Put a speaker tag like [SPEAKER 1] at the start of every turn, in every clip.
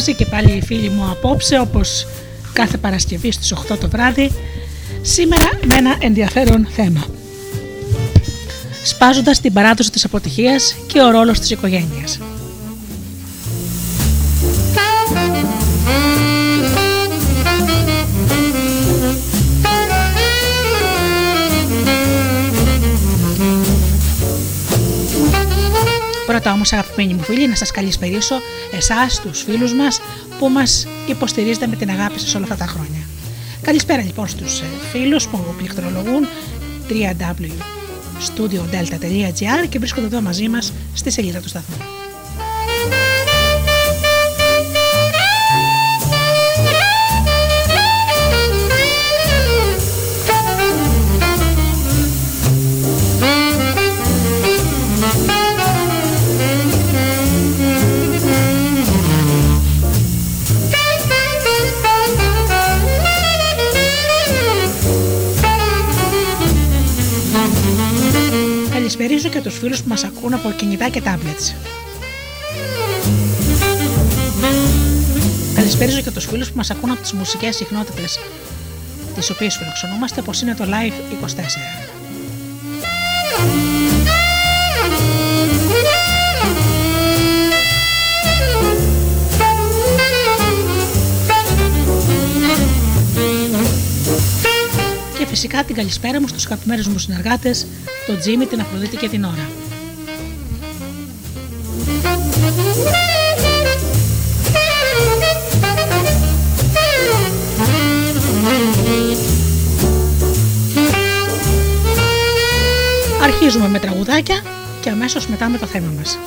[SPEAKER 1] Μαζί και πάλι οι φίλοι μου απόψε όπως κάθε Παρασκευή στις 8 το βράδυ σήμερα με ένα ενδιαφέρον θέμα σπάζοντας την παράδοση της αποτυχίας και ο ρόλος της οικογένειας. Πρώτα όμως, αγαπημένοι μου φίλοι, να σας καλησπερίσω εσάς, τους φίλους μας που μας υποστηρίζετε με την αγάπη σας όλα αυτά τα χρόνια. Καλησπέρα λοιπόν στους ε, φίλους που πληκτρολογούν www.studiodelta.gr και βρίσκονται εδώ μαζί μας στη σελίδα του σταθμού. Φίλους που μας ακούν από κινητά και tablets. Καλησπέριζω και τους φίλους που μας ακούν από τις μουσικές συχνότητες τις οποίες φιλοξενούμαστε, πως είναι το Live 24. Και φυσικά την καλησπέρα μου στους αγαπημένους μου συνεργάτες, τον Τζίμι, την Αφροδίτη και την Ώρα. Αρχίζουμε με τραγουδάκια και αμέσως μετά με το θέμα μας.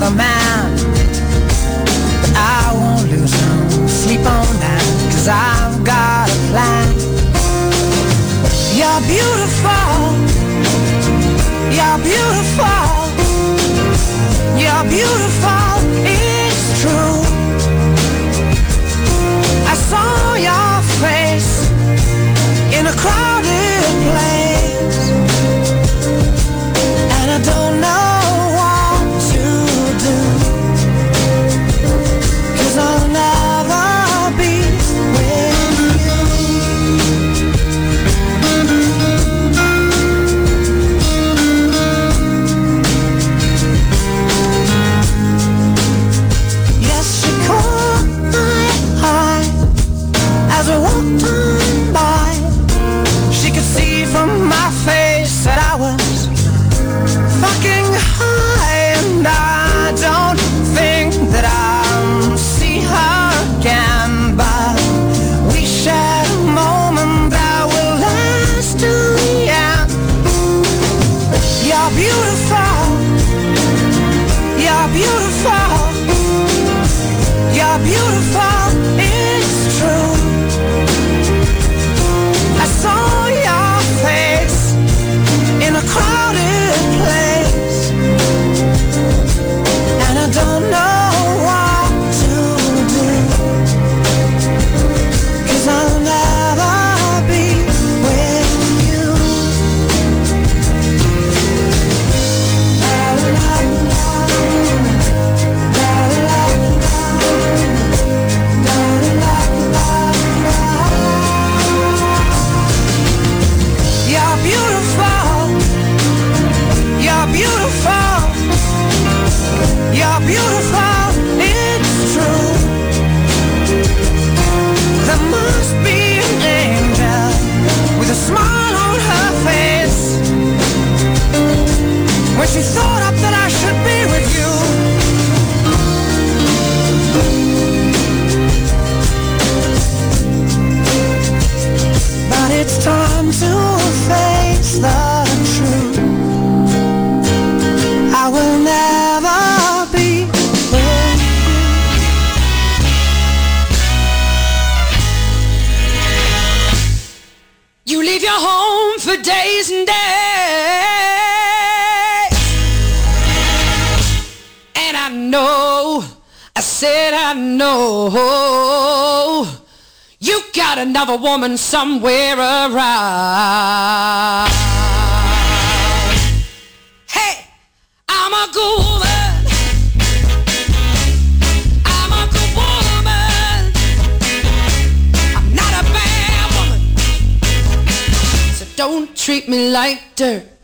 [SPEAKER 2] Another man. Don't treat me like dirt.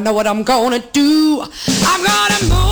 [SPEAKER 2] I know what I'm gonna do. I'm gonna move.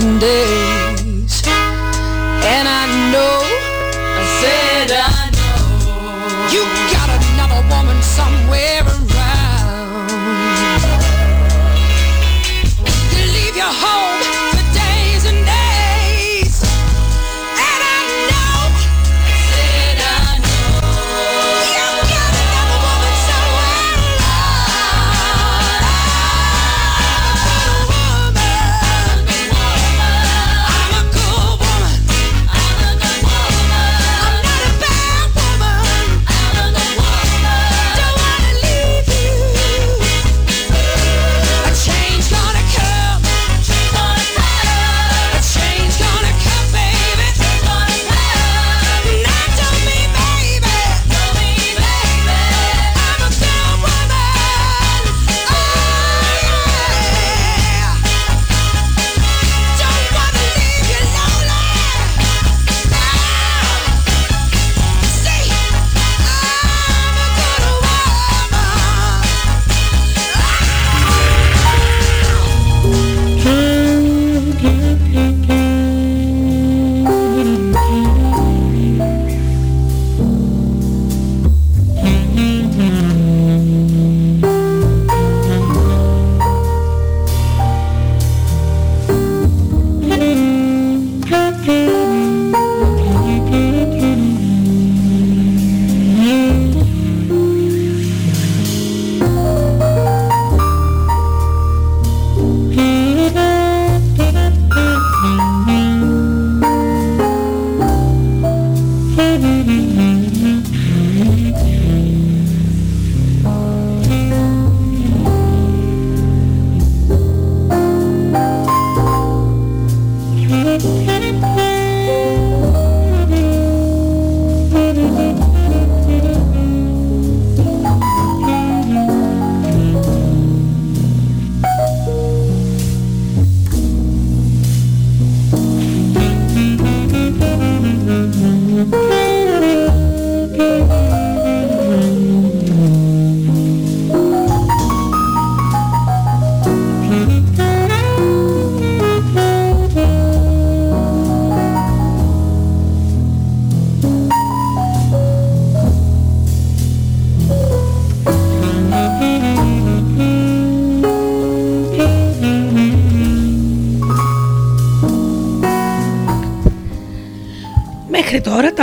[SPEAKER 2] and day.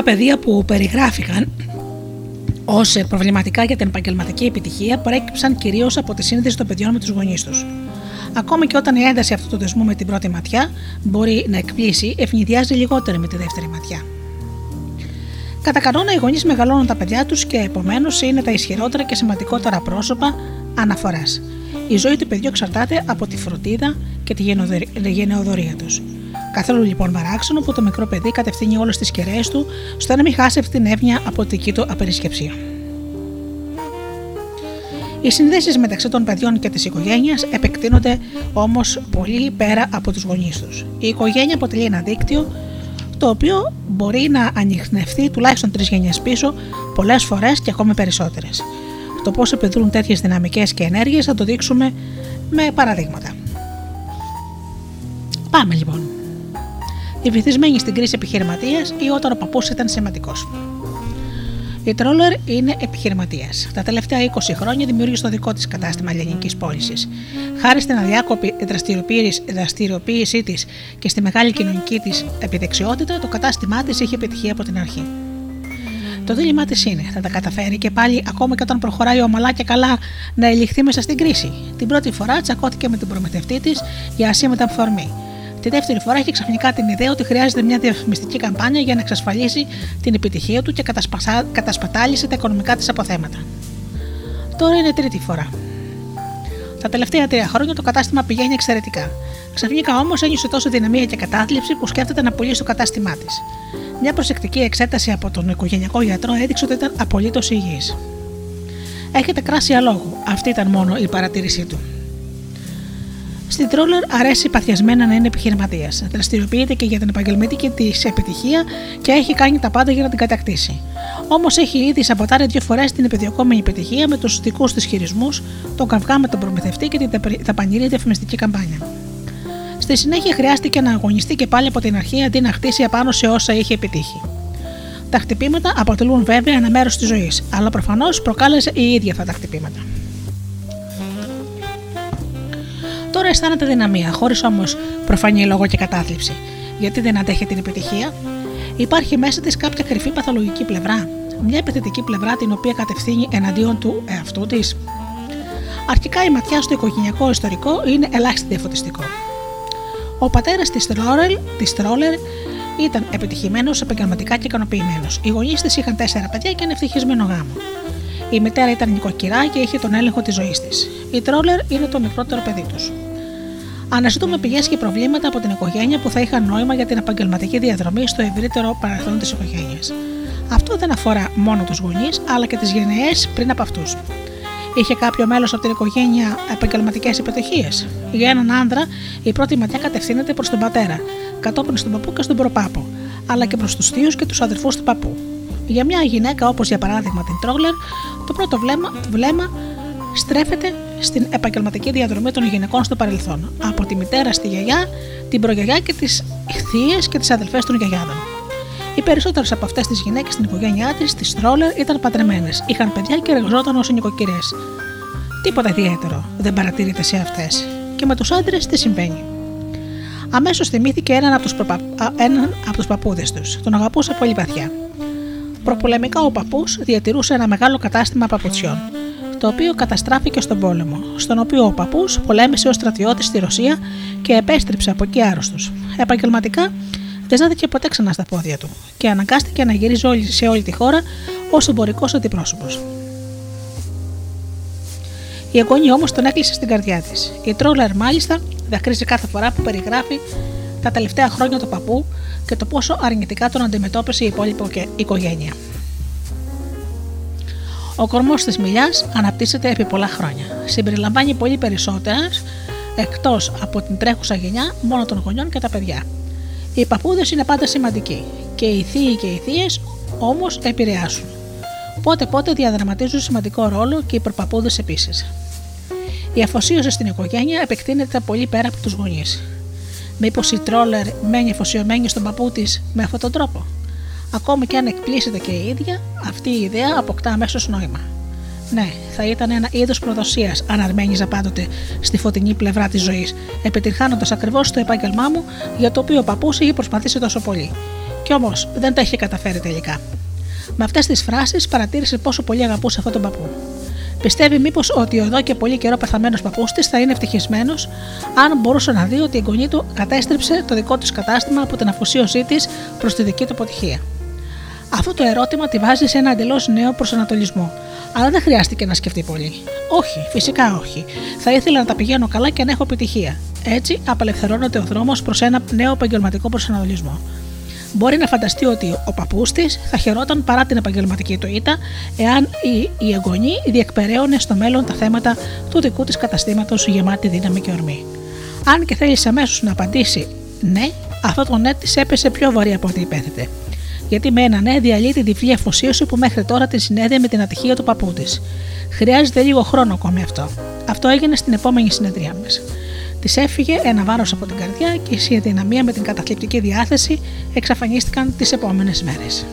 [SPEAKER 1] Μέχρι τώρα τα παιδεία που περιγράφηκαν ως προβληματικά για την επαγγελματική επιτυχία προέκυψαν κυρίως από τη σύνδεση των παιδιών με τους γονείς τους. Ακόμα και όταν η ένταση αυτού του δεσμού με την πρώτη ματιά μπορεί να εκπλήσει, ευνηδιάζει λιγότερο με τη δεύτερη ματιά. Κατά κανόνα, οι γονείς μεγαλώνουν τα παιδιά τους και επομένως είναι τα ισχυρότερα και σημαντικότερα πρόσωπα αναφοράς. Η ζωή του παιδιού εξαρτάται από τη φροντίδα και τη γενεοδορία τους. Καθόλου λοιπόν παράξενο που το μικρό παιδί κατευθύνει όλες τις κεραίες του στο να μην χάσει αυτή την εύνοια από τη δική του απερισκεψία. Οι συνδέσεις μεταξύ των παιδιών και της οικογένειας επεκτείνονται όμως πολύ πέρα από τους γονείς τους. Η οικογένεια αποτελεί ένα δίκτυο το οποίο μπορεί να ανοιχνευτεί τουλάχιστον τρεις γενιές πίσω, πολλές φορές και ακόμη περισσότερες. Το πώς επιδρούν τέτοιες δυναμικές και ενέργειες θα το δείξουμε με παραδείγματα. Πάμε λοιπόν. Η βυθισμένη στην κρίση επιχειρηματίας ή όταν ο παππούς ήταν σημαντικός. Η Τρόλερ είναι επιχειρηματίας. Τα τελευταία 20 χρόνια δημιούργησε το δικό της κατάστημα ελληνικής πώλησης. Χάρη στην αδιάκοπη δραστηριοποίησή της και στη μεγάλη κοινωνική της επιδεξιότητα, το κατάστημά της είχε επιτυχία από την αρχή. Το δίλημά της είναι, θα τα καταφέρει και πάλι, ακόμα και όταν προχωράει ομαλά και καλά, να ελιχθεί μέσα στην κρίση. Την πρώτη φορά τσακώθηκε με τον προμηθευτή της για ασήμετα φορμή. Τη δεύτερη φορά έχει ξαφνικά την ιδέα ότι χρειάζεται μια διαφημιστική καμπάνια για να εξασφαλίσει την επιτυχία του και κατασπατάλησε τα οικονομικά της αποθέματα. Τώρα είναι τρίτη φορά. Τα τελευταία τρία χρόνια το κατάστημα πηγαίνει εξαιρετικά. Ξαφνικά όμως ένιωσε τόσο δυναμία και κατάθλιψη που σκέφτεται να πουλήσει το κατάστημά της. Μια προσεκτική εξέταση από τον οικογενειακό γιατρό έδειξε ότι ήταν απολύτως υγιής. Έχετε κράσει αλόγου. Αυτή ήταν μόνο η παρατήρησή του. Στην Τρόλερ αρέσει παθιασμένα να είναι επιχειρηματίας. Δραστηριοποιείται και για την επαγγελματική τη επιτυχία και έχει κάνει τα πάντα για να την κατακτήσει. Όμως έχει ήδη σαμποτάρει δύο φορές την επιδιωκόμενη επιτυχία με τους δικούς της χειρισμούς, τον καυγά με τον προμηθευτή και την ταπανηρή διαφημιστική καμπάνια. Στη συνέχεια χρειάστηκε να αγωνιστεί και πάλι από την αρχή αντί να χτίσει απάνω σε όσα είχε επιτύχει. Τα χτυπήματα αποτελούν βέβαια ένα μέρος της ζωής, αλλά προφανώς προκάλεσε η ίδια αυτά τα χτυπήματα. Τώρα αισθάνεται δυναμία, χωρίς όμως προφανή λόγο και κατάθλιψη. Γιατί δεν αντέχει την επιτυχία, υπάρχει μέσα της κάποια κρυφή παθολογική πλευρά, μια επιθετική πλευρά την οποία κατευθύνει εναντίον του εαυτού της. Αρχικά η ματιά στο οικογενειακό ιστορικό είναι ελάχιστη διαφωτιστικό. Ο πατέρας της Τρόλερ της Τρόλερ ήταν επιτυχημένος επαγγελματικά και ικανοποιημένος. Οι γονείς της είχαν τέσσερα παιδιά και ένα ευτυχισμένο γάμο. Η μητέρα ήταν νοικοκυρά και είχε τον έλεγχο της ζωής της. Η Τρόλερ είναι το μικρότερο παιδί τους. Αναζητούμε πηγές και προβλήματα από την οικογένεια που θα είχαν νόημα για την επαγγελματική διαδρομή στο ευρύτερο παρελθόν της οικογένειας. Αυτό δεν αφορά μόνο τους γονείς, αλλά και τις γενναίες πριν από αυτούς. Είχε κάποιο μέλος από την οικογένεια επαγγελματικές επιτυχίες; Για έναν άνδρα, η πρώτη ματιά κατευθύνεται προς τον πατέρα, κατόπιν στον παππού και στον προπάπο, αλλά και προς τους θείους και τους αδερφούς του παππού. Για μια γυναίκα όπως για παράδειγμα την Τρόγλερ, το πρώτο βλέμμα, βλέμμα στρέφεται στην επαγγελματική διαδρομή των γυναικών στο παρελθόν. Από τη μητέρα στη γιαγιά, την προγιαγιά και τις θείε και τις αδελφές των γιαγιάδων. Οι περισσότερες από αυτές τις γυναίκες στην οικογένειά της, τη Στρόλερ, ήταν παντρεμένες, είχαν παιδιά και εργαζόταν ως νοικοκυρές. Τίποτα ιδιαίτερο δεν παρατηρείται σε αυτές. Και με τους άντρες τι συμβαίνει. Αμέσως θυμήθηκε έναν από τους προπα... παππούδες τους. Τον αγαπούσε πολύ βαθιά. Προπολεμικά ο παππούς διατηρούσε ένα μεγάλο κατάστημα παπουτσιών, το οποίο καταστράφηκε στον πόλεμο, στον οποίο ο παππούς πολέμησε ως στρατιώτης στη Ρωσία και επέστρεψε από εκεί άρρωστος. Επαγγελματικά δεν ζάθηκε ποτέ ξανά στα πόδια του και αναγκάστηκε να γυρίζει σε όλη τη χώρα ως εμπορικός αντιπρόσωπος. Η αγωνία όμως τον έκλεισε στην καρδιά της. Η Τρόλερ μάλιστα δακρύζει κάθε φορά που περιγράφει τα τελευταία χρόνια του παππού και το πόσο αρνητικά τον αντιμετώπισε η υπόλοιπη οικογένεια. Ο κορμός της μιλιάς αναπτύσσεται επί πολλά χρόνια. Συμπεριλαμβάνει πολύ περισσότερα εκτός από την τρέχουσα γενιά μόνο των γονιών και τα παιδιά. Οι παππούδες είναι πάντα σημαντικοί και οι θείοι και οι θείες όμως επηρεάσουν. Πότε πότε διαδραματίζουν σημαντικό ρόλο και οι προπαππούδες επίσης. Η αφοσίωση στην οικογένεια επεκτείνεται πολύ πέρα από τους γονείς. Μήπως η τρόλερ μένει αφοσιωμένη στον παππού της με αυτόν τον τρόπο; Ακόμη και αν εκπλήσεται και η ίδια, αυτή η ιδέα αποκτά αμέσως νόημα. Ναι, θα ήταν ένα είδος προδοσίας αν αρμένιζα πάντοτε στη φωτεινή πλευρά της ζωής, επιτυγχάνοντας ακριβώς το επάγγελμά μου για το οποίο ο παππούς είχε προσπαθήσει τόσο πολύ.
[SPEAKER 3] Κι όμως δεν τα είχε καταφέρει τελικά. Με αυτές τις φράσεις παρατήρησε πόσο πολύ αγαπούσε αυτόν τον παππού. Πιστεύει μήπως ότι ο εδώ και πολύ καιρό πεθαμένος παππού τη θα είναι ευτυχισμένος αν μπορούσε να δει ότι η εγγονή του κατέστρεψε το δικό της κατάστημα από την αφοσίωσή της προς τη δική του αποτυχία. Αυτό το ερώτημα τη βάζει σε ένα εντελώς νέο προσανατολισμό, αλλά δεν χρειάστηκε να σκεφτεί πολύ. Όχι, φυσικά όχι. Θα ήθελα να τα πηγαίνω καλά και να έχω επιτυχία. Έτσι, απελευθερώνεται ο δρόμος προς ένα νέο επαγγελματικό προσανατολισμό. Μπορεί να φανταστεί ότι ο παππούς της θα χαιρόταν παρά την επαγγελματική του ήττα, εάν η, η εγγονή διεκπεραίωνε στο μέλλον τα θέματα του δικού της καταστήματος γεμάτη δύναμη και ορμή. Αν και θέλεις αμέσως να απαντήσει ναι, αυτό το ναι της έπεσε πιο βαρύ από ό,τι υπέθετε. Γιατί με ένα ναι διαλύει τη διπλή αφοσίωση που μέχρι τώρα την συνέδεε με την ατυχία του παππού της. Χρειάζεται λίγο χρόνο ακόμη αυτό. Αυτό έγινε στην επόμενη συνεδρία μας. Της έφυγε ένα βάρος από την καρδιά και η συνδυναμία με την καταθλιπτική διάθεση εξαφανίστηκαν
[SPEAKER 4] τις επόμενες μέρες.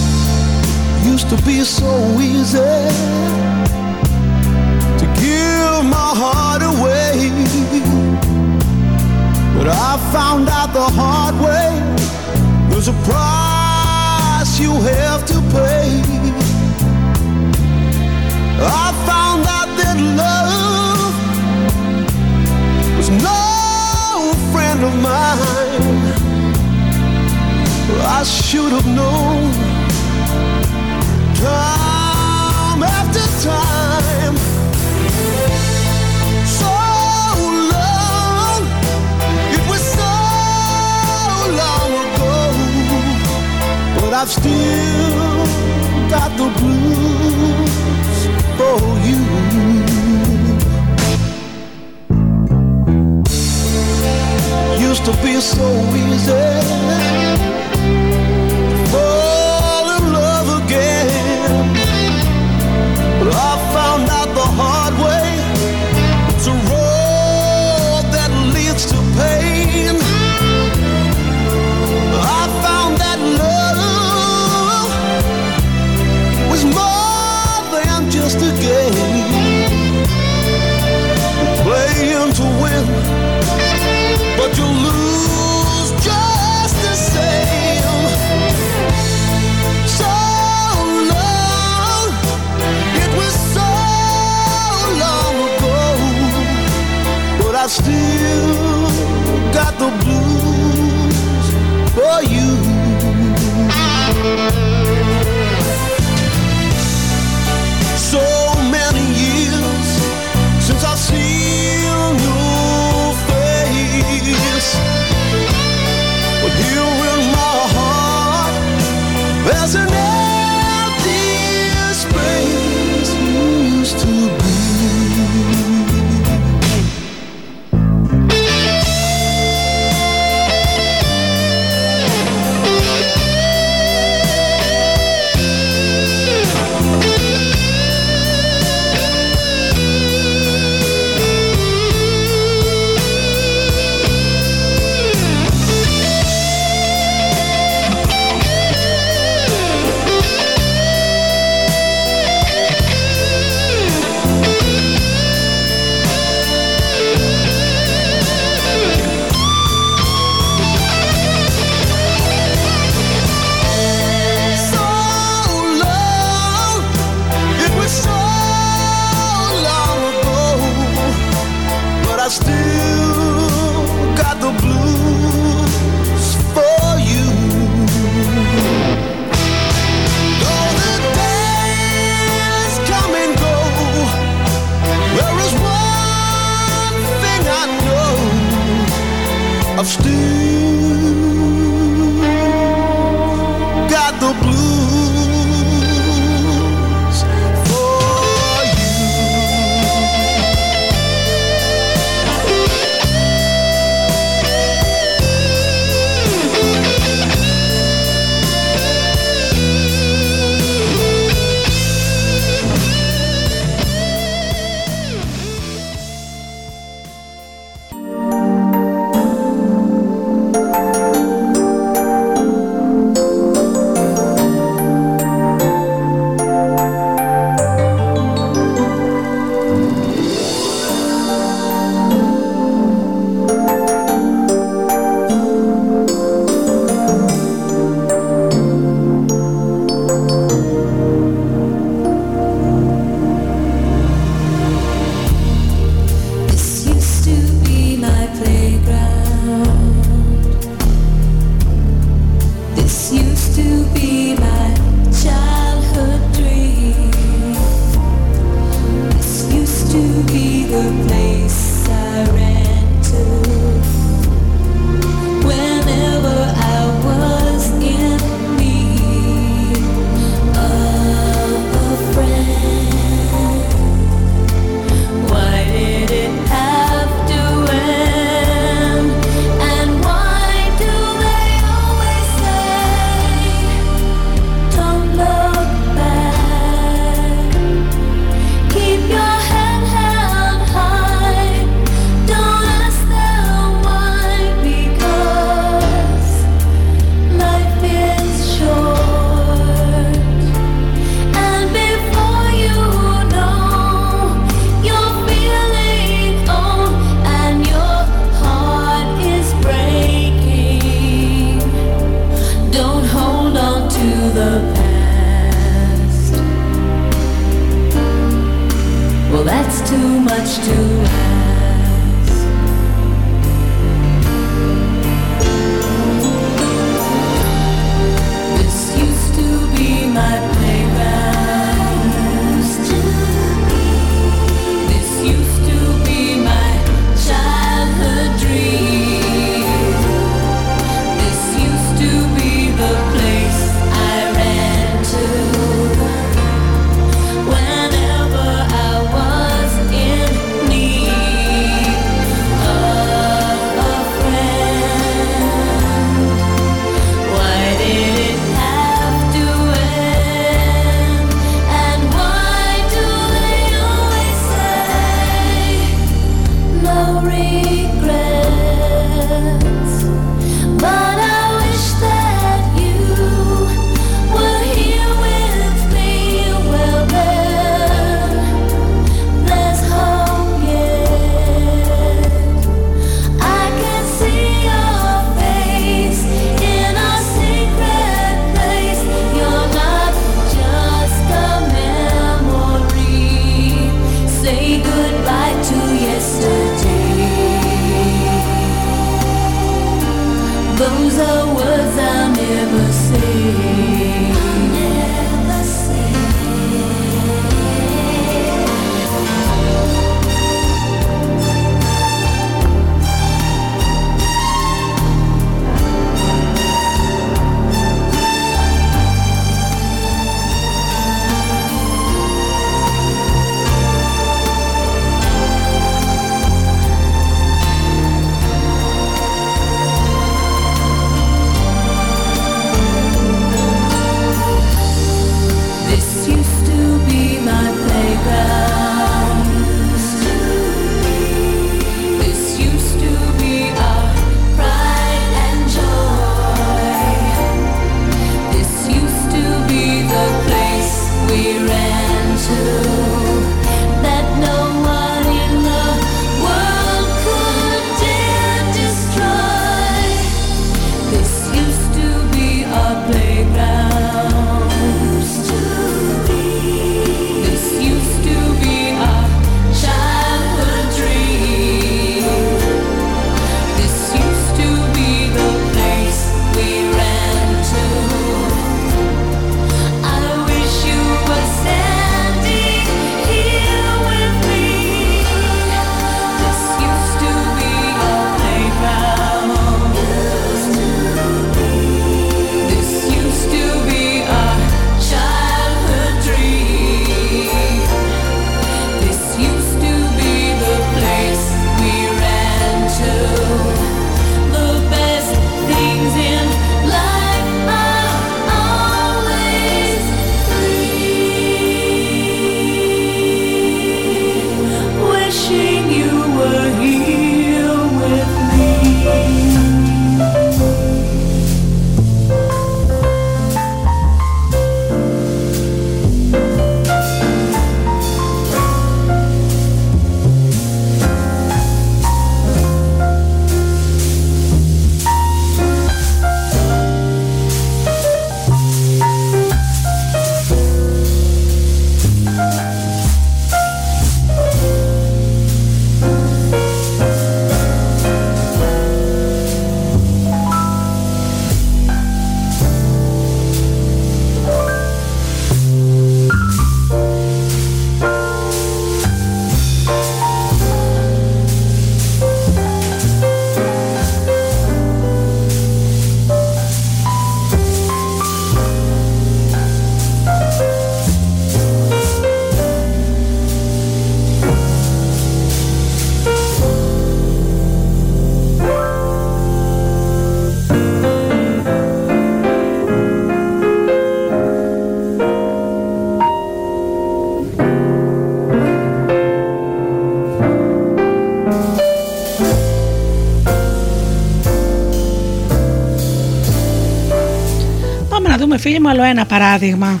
[SPEAKER 1] Δούμε φίλοι μου άλλο ένα παράδειγμα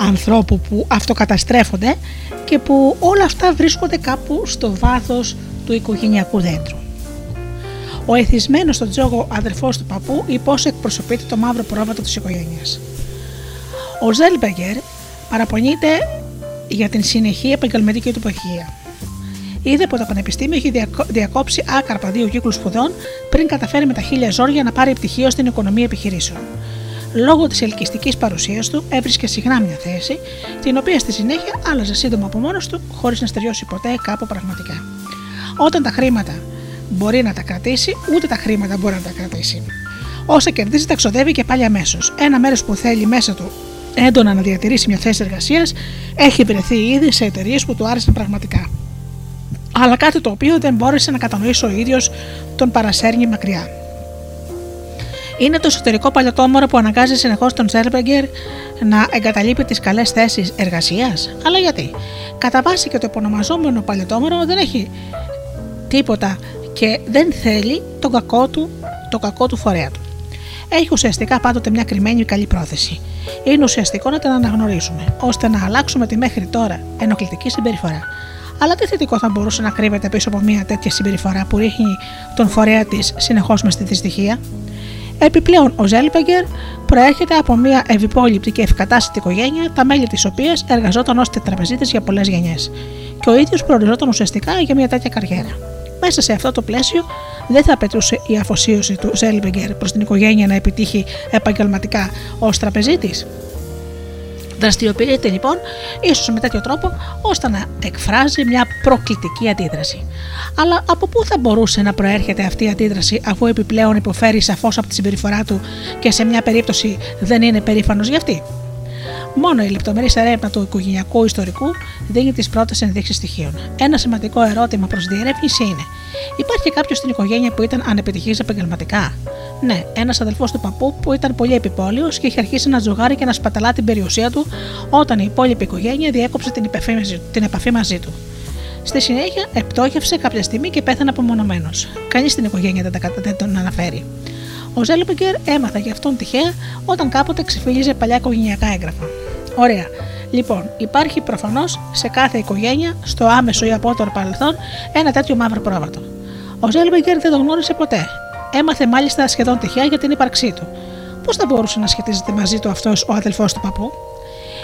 [SPEAKER 1] ανθρώπου που αυτοκαταστρέφονται και που όλα αυτά βρίσκονται κάπου στο βάθος του οικογενειακού δέντρου. Ο εθισμένος στον τζόγο αδερφός του παππού ή πώ εκπροσωπείται το μαύρο πρόβατο της οικογένειας. Ο Ζέλμπεργκερ παραπονείται για την συνεχή επαγγελματική του παχεία. Είδε από το Πανεπιστήμιο έχει διακο- διακόψει άκαρπα δύο κύκλους σπουδών πριν καταφέρει με τα χίλια ζόρια να πάρει πτυχίο στην οικονομία επιχειρήσεων. Λόγω της ελκυστικής παρουσίας του έβρισκε συχνά μια θέση, την οποία στη συνέχεια άλλαζε σύντομα από μόνος του, χωρίς να στεριώσει ποτέ κάπου πραγματικά. Όταν τα χρήματα μπορεί να τα κρατήσει, ούτε τα χρήματα μπορεί να τα κρατήσει. Όσα κερδίζει τα ξοδεύει και πάλι αμέσως. Ένα μέρος που θέλει μέσα του έντονα να διατηρήσει μια θέση εργασίας έχει βρεθεί ήδη σε εταιρείες που του άρεσαν πραγματικά. Αλλά κάτι το οποίο δεν μπόρεσε να κατανοήσει ο ίδιος τον παρασέρνει μακριά. Είναι το εσωτερικό παλιωτόμορο που αναγκάζει συνεχώς τον Ζέρμπεγκερ να εγκαταλείπει τις καλές θέσεις εργασίας. Αλλά γιατί; Κατά βάση και το επωνομαζόμενο παλιωτόμορο δεν έχει τίποτα και δεν θέλει τον κακό του, το κακό του φορέα του. Έχει ουσιαστικά πάντοτε μια κρυμμένη καλή πρόθεση. Είναι ουσιαστικό να την αναγνωρίσουμε, ώστε να αλλάξουμε τη μέχρι τώρα ενοχλητική συμπεριφορά. Αλλά τι θετικό θα μπορούσε να κρύβεται πίσω από μια τέτοια συμπεριφορά που ρίχνει τον φορέα της συνεχώς με στη δυστυχία; Επιπλέον, ο Ζέλπεγκερ προέρχεται από μια ευυπόλοιπτη και ευκατάστατη οικογένεια, τα μέλη της οποίας εργαζόταν ως τραπεζίτε για πολλές γενιές, και ο ίδιος προοριζόταν ουσιαστικά για μια τέτοια καριέρα. Μέσα σε αυτό το πλαίσιο δεν θα απαιτούσε η αφοσίωση του Ζέλμπεγκερ προς την οικογένεια να επιτύχει επαγγελματικά ως τραπεζίτης; Δραστηριοποιείται λοιπόν, ίσως με τέτοιο τρόπο, ώστε να εκφράζει μια προκλητική αντίδραση. Αλλά από πού θα μπορούσε να προέρχεται αυτή η αντίδραση, αφού επιπλέον υποφέρει σαφώς από τη συμπεριφορά του και σε μια περίπτωση δεν είναι περήφανος γι' αυτή; Μόνο η λεπτομερή έρευνα του οικογενειακού ιστορικού δίνει τις πρώτες ενδείξεις στοιχείων. Ένα σημαντικό ερώτημα προς διερεύνηση είναι: Υπάρχει κάποιος στην οικογένεια που ήταν ανεπιτυχής επαγγελματικά; Ναι, ένας αδελφός του παππού που ήταν πολύ επιπόλαιος και είχε αρχίσει να τζογάρει και να σπαταλά την περιουσία του όταν η υπόλοιπη οικογένεια διέκοψε την επαφή, μαζί- την επαφή μαζί του. Στη συνέχεια, επτόχευσε κάποια στιγμή και πέθανε απομονωμένος. Κανείς στην οικογένεια δεν, τα, κατα- δεν τον αναφέρει. Ο Ζέλμπεγκερ έμαθα γι' αυτόν τυχαία όταν κάποτε ξεφύλιζε παλιά οικογενειακά έγγραφα. Ωραία. Λοιπόν, υπάρχει προφανώς σε κάθε οικογένεια, στο άμεσο ή απότερο παρελθόν, ένα τέτοιο μαύρο πρόβατο. Ο Ζέλμπεγκερ δεν το γνώρισε ποτέ. Έμαθε μάλιστα σχεδόν τυχαία για την ύπαρξή του. Πώς θα μπορούσε να σχετίζεται μαζί του αυτός ο αδελφός του παππού;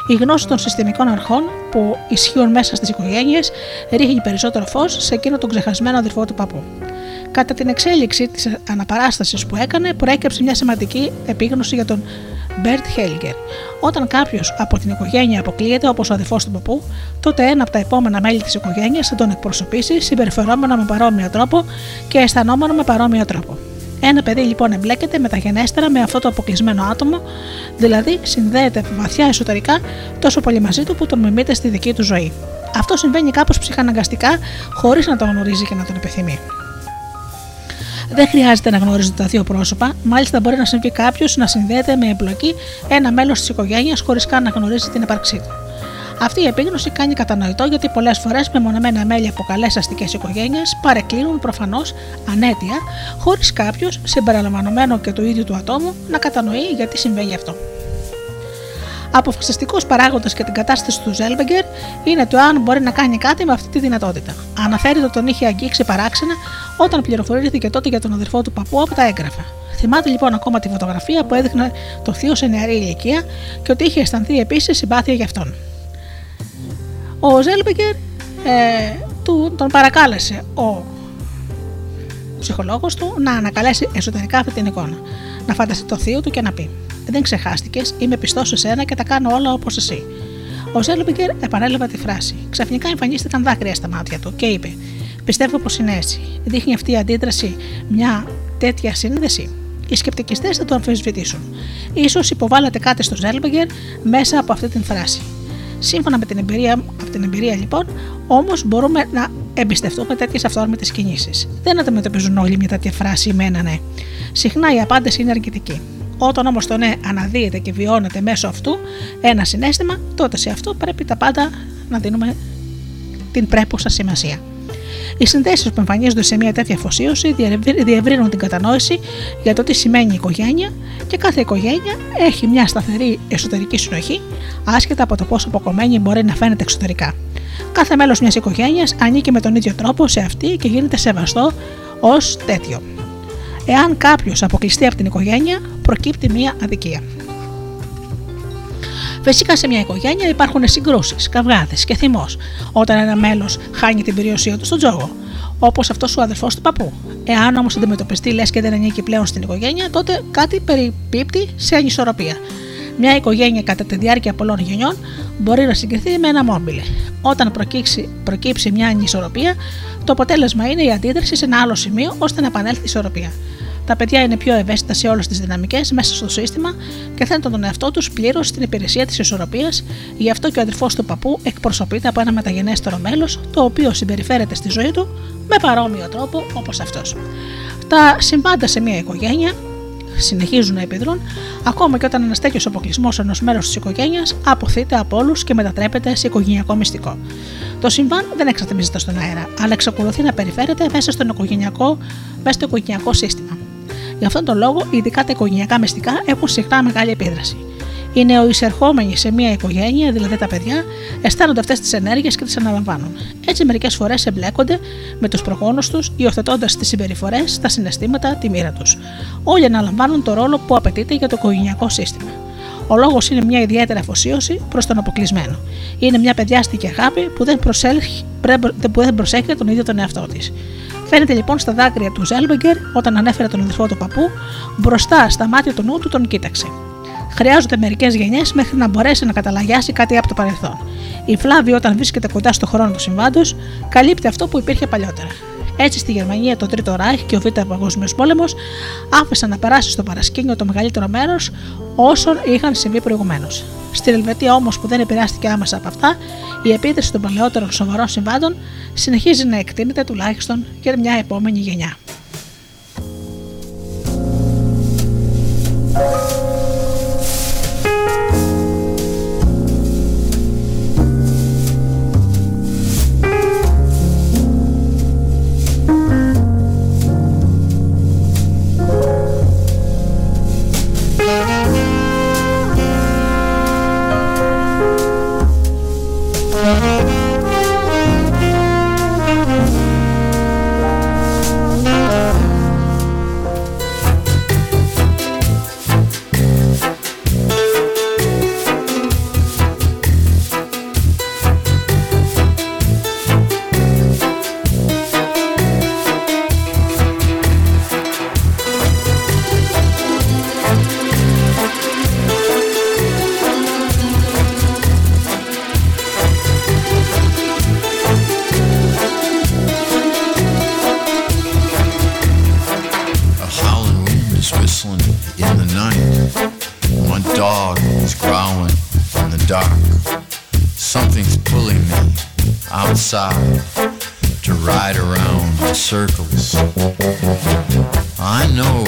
[SPEAKER 1] Η γνώση των συστημικών αρχών που ισχύουν μέσα στις οικογένειες ρίχνει περισσότερο φως σε εκείνο τον ξεχασμένο αδελφό του παππού. Κατά την εξέλιξη της αναπαράστασης που έκανε, προέκυψε μια σημαντική επίγνωση για τον Μπερτ Χέλινγκερ. Όταν κάποιος από την οικογένεια αποκλείεται, όπως ο αδελφός του παππού, τότε ένα από τα επόμενα μέλη της οικογένειας θα τον εκπροσωπήσει συμπεριφερόμενο με παρόμοιο τρόπο και αισθανόμενο με παρόμοιο τρόπο. Ένα παιδί λοιπόν εμπλέκεται μεταγενέστερα με αυτό το αποκλεισμένο άτομο, δηλαδή συνδέεται βαθιά εσωτερικά τόσο πολύ μαζί του που τον μιμείται στη δική του ζωή. Αυτό συμβαίνει κάπως ψυχαναγκαστικά, χωρίς να τον γνωρίζει και να τον επιθυμεί. Δεν χρειάζεται να γνωρίζονται τα δύο πρόσωπα, μάλιστα μπορεί να συμβεί κάποιος να συνδέεται με εμπλοκή ένα μέλος της οικογένειας χωρίς καν να γνωρίζει την ύπαρξή του. Αυτή η επίγνωση κάνει κατανοητό γιατί πολλές φορές μεμονωμένα μέλη από καλές αστικές οικογένειες παρεκκλίνουν προφανώς ανέτεια, χωρίς κάποιος, συμπεριλαμβανομένο και του ίδιου του ατόμου, να κατανοεί γιατί συμβαίνει αυτό. Αποφασιστικός παράγοντας για την κατάσταση του Ζέλμπεγκερ είναι το αν μπορεί να κάνει κάτι με αυτή τη δυνατότητα. Αναφέρει ότι τον είχε αγγίξει παράξενα όταν πληροφορήθηκε τότε για τον αδερφό του παππού από τα έγγραφα. Θυμάται λοιπόν ακόμα τη φωτογραφία που έδειχνε το θείο σε νεαρή ηλικία και ότι είχε αισθανθεί επίσης συμπάθεια για αυτόν. Ο Ζέλμπεγκερ ε, του, τον παρακάλεσε ο ψυχολόγος του να ανακαλέσει εσωτερικά αυτή την εικόνα. Να φανταστεί το θείο του και να πει: Δεν ξεχάστηκες, είμαι πιστός σε σένα και τα κάνω όλα όπως εσύ. Ο Ζέλμπεγκερ επανέλαβε τη φράση. Ξαφνικά εμφανίστηκαν δάκρυα στα μάτια του και είπε: Πιστεύω πως είναι έτσι. Δείχνει αυτή η αντίδραση μια τέτοια σύνδεση. Οι σκεπτικιστές θα το αμφισβητήσουν. σω υποβάλλατε κάτι στο Ζέλμπεγκερ μέσα από αυτή την φράση. Σύμφωνα με την εμπειρία, από την εμπειρία λοιπόν, όμως μπορούμε να εμπιστευτούμε τέτοιες αυθόρμητε κινήσεις. Δεν αντιμετωπίζουν όλοι μια τέτοια φράση με ένα ναι. Συχνά η απάντηση είναι αρκετική. Όταν όμως το ναι αναδύεται και βιώνεται μέσω αυτού ένα συνέστημα, τότε σε αυτό πρέπει τα πάντα να δίνουμε την πρέπουσα σημασία. Οι συνδέσεις που εμφανίζονται σε μια τέτοια αφοσίωση διευρύ- διευρύνουν την κατανόηση για το τι σημαίνει οικογένεια και κάθε οικογένεια έχει μια σταθερή εσωτερική συνοχή, άσχετα από το πόσο αποκομμένη μπορεί να φαίνεται εξωτερικά. Κάθε μέλος μιας οικογένειας ανήκει με τον ίδιο τρόπο σε αυτή και γίνεται σεβαστό ως τέτοιο. Εάν κάποιος αποκλειστεί από την οικογένεια, προκύπτει μια αδικία. Φυσικά σε μια οικογένεια υπάρχουν συγκρούσεις, καυγάδες και θυμός όταν ένα μέλος χάνει την περιουσία του στον τζόγο, όπως αυτός ο αδερφός του παππού. Εάν όμως αντιμετωπιστεί λες και δεν ανήκει πλέον στην οικογένεια, τότε κάτι περιπίπτει σε ανισορροπία. Μια οικογένεια κατά τη διάρκεια πολλών γενιών μπορεί να συγκριθεί με ένα μόμπιλε. Όταν προκύψει, προκύψει μια ανισορροπία, το αποτέλεσμα είναι η αντίδραση σε ένα άλλο σημείο ώστε να επανέλθει η ισορροπία. Τα παιδιά είναι πιο ευαίσθητα σε όλες τις δυναμικές μέσα στο σύστημα και θέτουν τον εαυτό τους πλήρως στην υπηρεσία της ισορροπίας, γι' αυτό και ο αδερφός του παππού εκπροσωπείται από ένα μεταγενέστερο μέλος, το οποίο συμπεριφέρεται στη ζωή του με παρόμοιο τρόπο όπως αυτός. Τα συμβάντα σε μια οικογένεια συνεχίζουν να επιδρούν, ακόμα και όταν ένας τέτοιος αποκλεισμός ενός μέρους της οικογένειας αποθείται από όλους και μετατρέπεται σε οικογενειακό μυστικό. Το συμβάν δεν εξατμίζεται στον αέρα, αλλά εξακολουθεί να περιφέρεται μέσα, στον οικογενειακό, μέσα στο οικογενειακό σύστημα. Γι' αυτόν τον λόγο, ειδικά τα οικογενειακά μυστικά έχουν συχνά μεγάλη επίδραση. Οι νεοεισερχόμενοι σε μια οικογένεια, δηλαδή τα παιδιά, αισθάνονται αυτές τις ενέργειες και τις αναλαμβάνουν. Έτσι, μερικές φορές εμπλέκονται με τους προγόνους τους, υιοθετώντας τις συμπεριφορές, τα συναισθήματα, τη μοίρα τους. Όλοι αναλαμβάνουν το ρόλο που απαιτείται για το οικογενειακό σύστημα. Ο λόγος είναι μια ιδιαίτερη αφοσίωση προς τον αποκλεισμένο. Είναι μια παιδιάστικη αγάπη που δεν, προσέλχει, πρέ- που δεν προσέχει τον ίδιο τον εαυτό της. Φαίνεται λοιπόν στα δάκρυα του Ζέλμπεγκερ όταν ανέφερε τον αδερφό του παππού, μπροστά στα μάτια του νου του τον κοίταξε. Χρειάζονται μερικές γενιές μέχρι να μπορέσει να καταλαγιάσει κάτι από το παρελθόν. Η Φλάβη, όταν βρίσκεται κοντά στο χρόνο του συμβάντος, καλύπτει αυτό που υπήρχε παλιότερα. Έτσι, στη Γερμανία το Τρίτο Ράιχ και ο Β' Παγκόσμιος Πόλεμος άφησαν να περάσει στο παρασκήνιο το μεγαλύτερο μέρος όσων είχαν συμβεί προηγουμένως. Στην Ελβετία όμως, που δεν επηρεάστηκε άμεσα από αυτά, η επίδραση των παλαιότερων σοβαρών συμβάντων συνεχίζει να εκτείνεται τουλάχιστον για μια επόμενη γενιά.
[SPEAKER 5] To ride around in circles. I know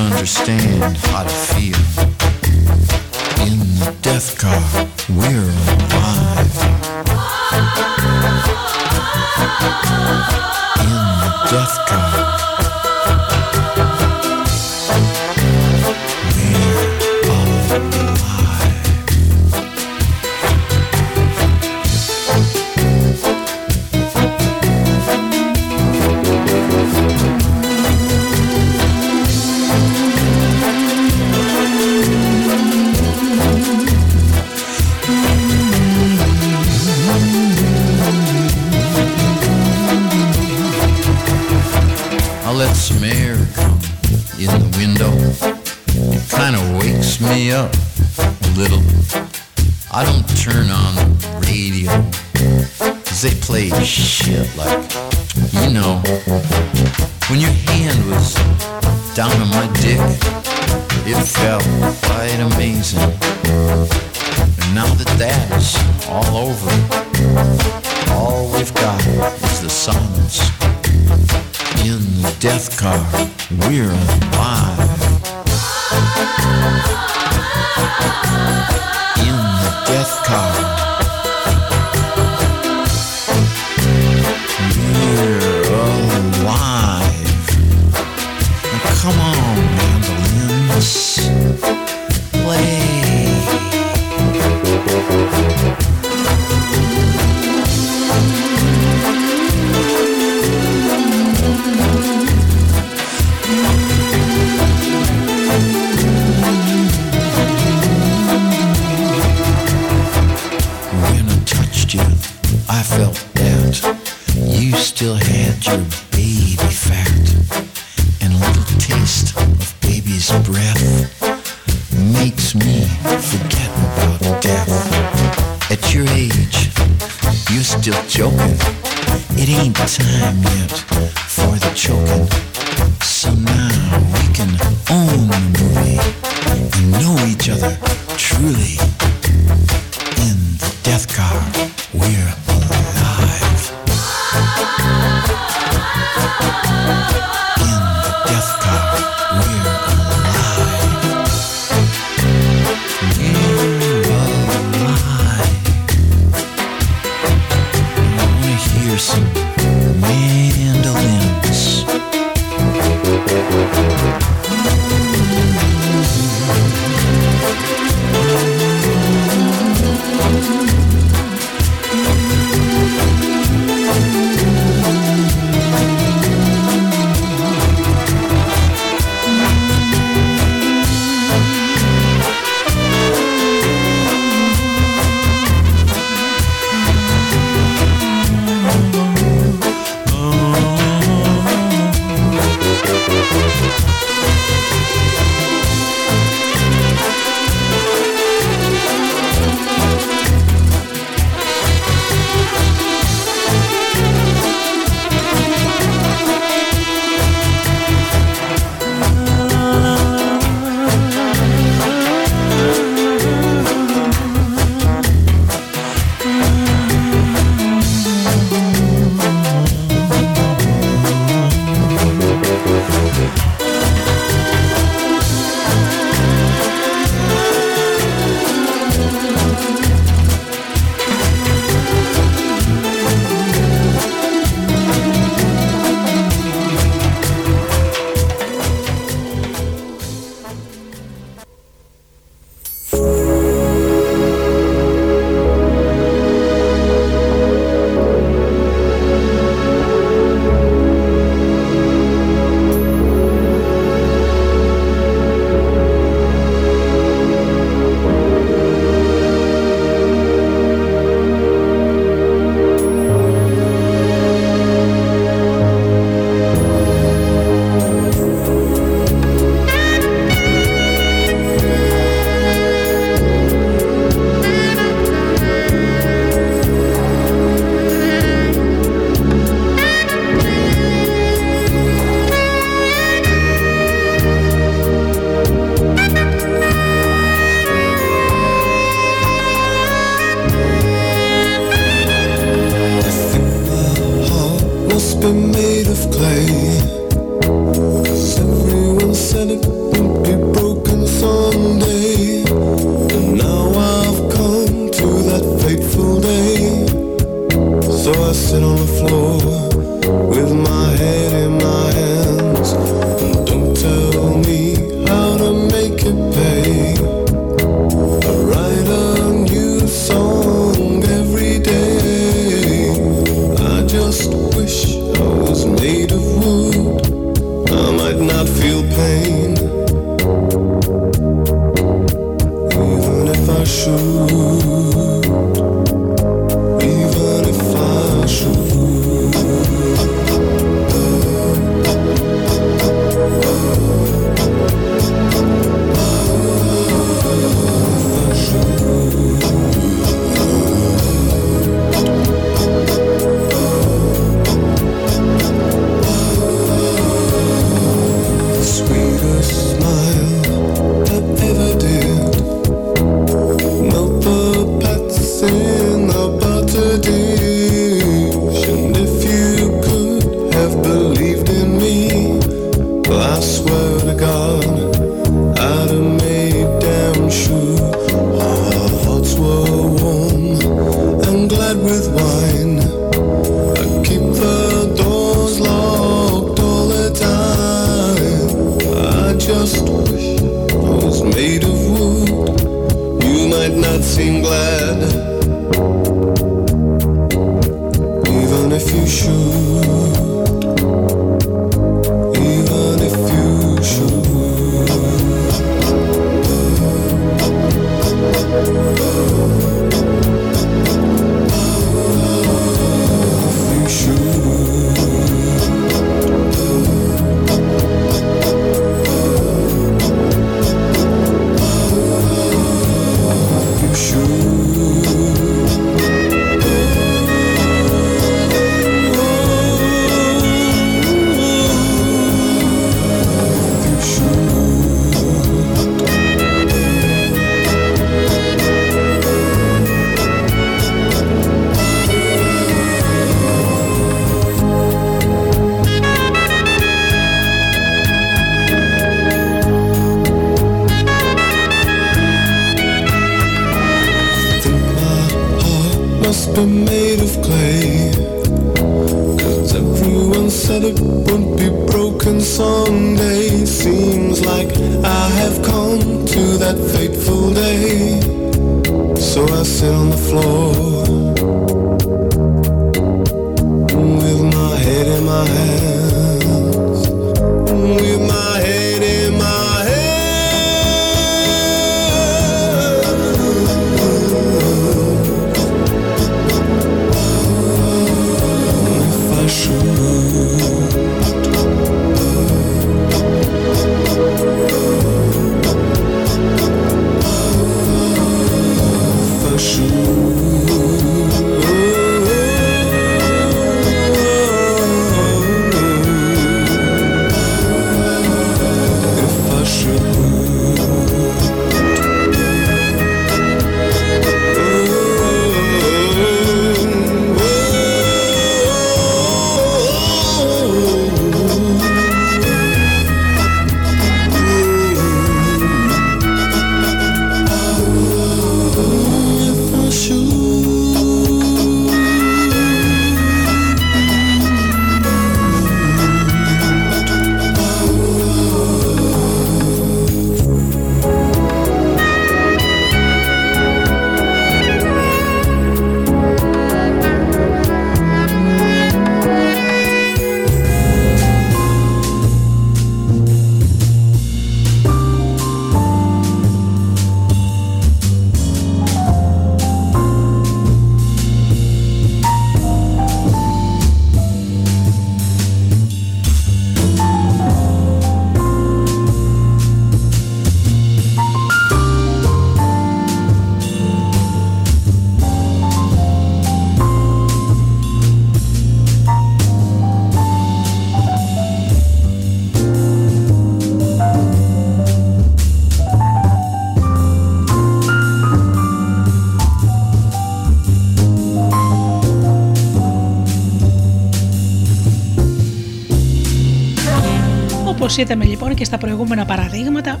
[SPEAKER 1] είδαμε λοιπόν και στα προηγούμενα παραδείγματα,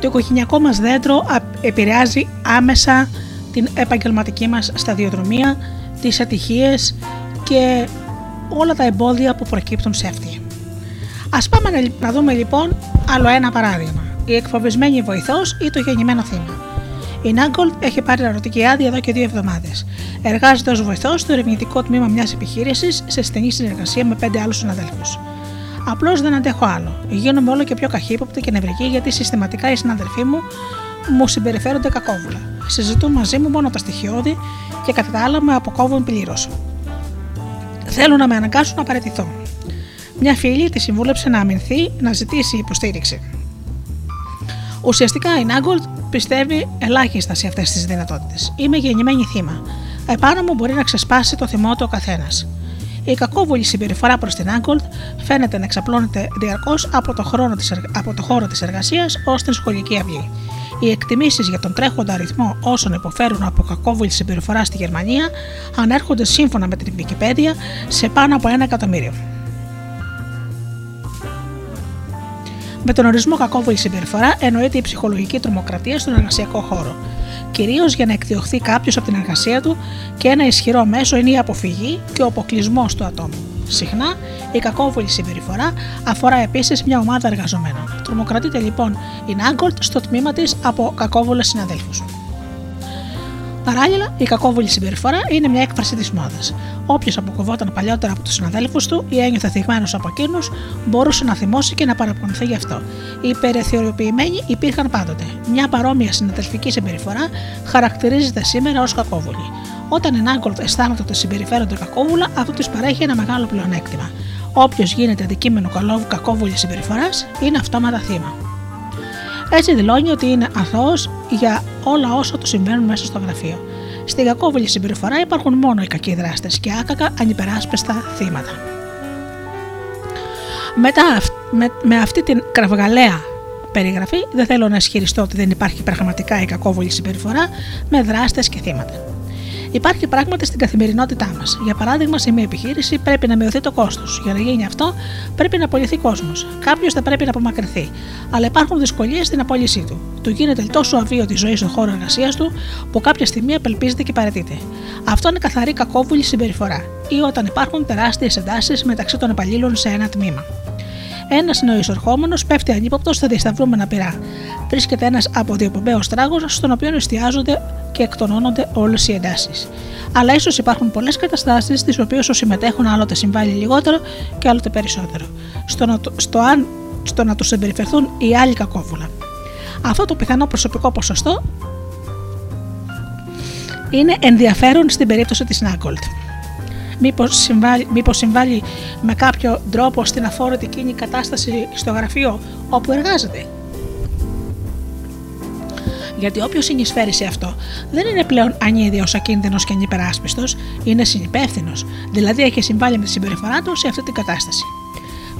[SPEAKER 1] το οικογενειακό μας δέντρο α- επηρεάζει άμεσα την επαγγελματική μας σταδιοδρομία, τις ατυχίες και όλα τα εμπόδια που προκύπτουν σε αυτή. Ας πάμε να, να δούμε λοιπόν άλλο ένα παράδειγμα. Η εκφοβισμένη βοηθός ή το γεννημένο θύμα. Η Νάγκολτ έχει πάρει ερωτική άδεια εδώ και δύο εβδομάδες. Εργάζεται ως βοηθός στο ερευνητικό τμήμα μιας επιχείρησης σε στενή συνεργασία με πέντε άλλους συναδέλφους. Απλώς δεν αντέχω άλλο. Γίνομαι όλο και πιο καχύποπτη και νευρική γιατί συστηματικά οι συναδελφοί μου μου συμπεριφέρονται κακόβουλα. Συζητούν μαζί μου μόνο τα στοιχειώδη και κατά τα άλλα με αποκόβουν πλήρως. Θέλουν να με αναγκάσουν να παραιτηθώ. Μια φίλη τη συμβούλεψε να αμυνθεί να ζητήσει υποστήριξη. Ουσιαστικά η Νάγκολτ πιστεύει ελάχιστα σε αυτές τις δυνατότητες. Είμαι γεννημένη θύμα. Επάνω μου μπορεί να ξεσπάσει το θυμό του ο καθένας. Η κακόβουλη συμπεριφορά προς την Άγκολτ φαίνεται να εξαπλώνεται διαρκώς από, το χρόνο της εργ- από το χώρο της εργασίας ως την σχολική αυλή. Οι εκτιμήσεις για τον τρέχοντα αριθμό όσων υποφέρουν από κακόβουλη συμπεριφορά στη Γερμανία ανέρχονται σύμφωνα με την Wikipedia σε πάνω από ένα εκατομμύριο. Με τον ορισμό κακόβουλη συμπεριφορά εννοείται η ψυχολογική τρομοκρατία στον εργασιακό χώρο. Κυρίως για να εκδιωχθεί κάποιος από την εργασία του και ένα ισχυρό μέσο είναι η αποφυγή και ο αποκλεισμός του ατόμου. Συχνά η κακόβουλη συμπεριφορά αφορά επίσης μια ομάδα εργαζομένων. Τρομοκρατείται λοιπόν η Νάγκολτ στο τμήμα της από κακόβουλες συναδέλφους. Παράλληλα, η κακόβουλη συμπεριφορά είναι μια έκφραση της μόδας. Όποιος αποκοβόταν παλιότερα από τους συναδέλφους του ή ένιωθε θυγμένος από εκείνους, μπορούσε να θυμώσει και να παραπονηθεί γι' αυτό. Οι υπερεθεωριοποιημένοι υπήρχαν πάντοτε. Μια παρόμοια συναδελφική συμπεριφορά χαρακτηρίζεται σήμερα ως κακόβουλη. Όταν οι Νάγκολτ αισθάνονται ότι συμπεριφέρονται κακόβουλα, αυτό του παρέχει ένα μεγάλο πλεονέκτημα. Όποιος γίνεται αντικείμενο κακόβουλης συμπεριφοράς είναι αυτόματα θύμα. Έτσι δηλώνει ότι είναι αθώος για όλα όσα του συμβαίνουν μέσα στο γραφείο. Στην κακόβουλη συμπεριφορά υπάρχουν μόνο οι κακοί δράστες και άκακα ανυπεράσπιστα θύματα. Μετά με, με αυτή την κραυγαλαία περιγραφή δεν θέλω να ισχυριστώ ότι δεν υπάρχει πραγματικά η κακόβουλη συμπεριφορά με δράστες και θύματα. Υπάρχει πράγματι στην καθημερινότητά μας. Για παράδειγμα, σε μια επιχείρηση πρέπει να μειωθεί το κόστος. Για να γίνει αυτό, πρέπει να απολυθεί κόσμος. Κάποιος θα πρέπει να απομακρυνθεί. Αλλά υπάρχουν δυσκολίες στην απόλυσή του. Του γίνεται τόσο αβίωτη ζωή στον χώρο εργασίας του, που κάποια στιγμή απελπίζεται και παρετείται. Αυτό είναι καθαρή κακόβουλη συμπεριφορά. Ή όταν υπάρχουν τεράστιες εντάσεις μεταξύ των υπαλλήλων σε ένα τμήμα. Ένας νεοεισερχόμενο πέφτει ανύποπτος στα διασταυρούμενα πυρά. Βρίσκεται ένας αποδιοπομπαίο τράγο, στον οποίο εστιάζονται και εκτονώνονται όλες οι εντάσεις. Αλλά ίσως υπάρχουν πολλές καταστάσεις στις οποίες ο συμμετέχον άλλοτε συμβάλλει λιγότερο και άλλοτε περισσότερο. Στο να, στο, αν, στο να τους συμπεριφερθούν οι άλλοι κακόβουλα. Αυτό το πιθανό προσωπικό ποσοστό είναι ενδιαφέρον στην περίπτωση της Νάγκολτ. Μήπως συμβάλλει, μήπως συμβάλλει με κάποιο τρόπο στην αφόρητη εκείνη κατάσταση στο γραφείο όπου εργάζεται. Γιατί όποιος συνεισφέρει σε αυτό δεν είναι πλέον ανίδιο, ακίνδυνος και ανυπεράσπιστος, είναι συνυπεύθυνος, δηλαδή έχει συμβάλει με τη συμπεριφορά του σε αυτή την κατάσταση.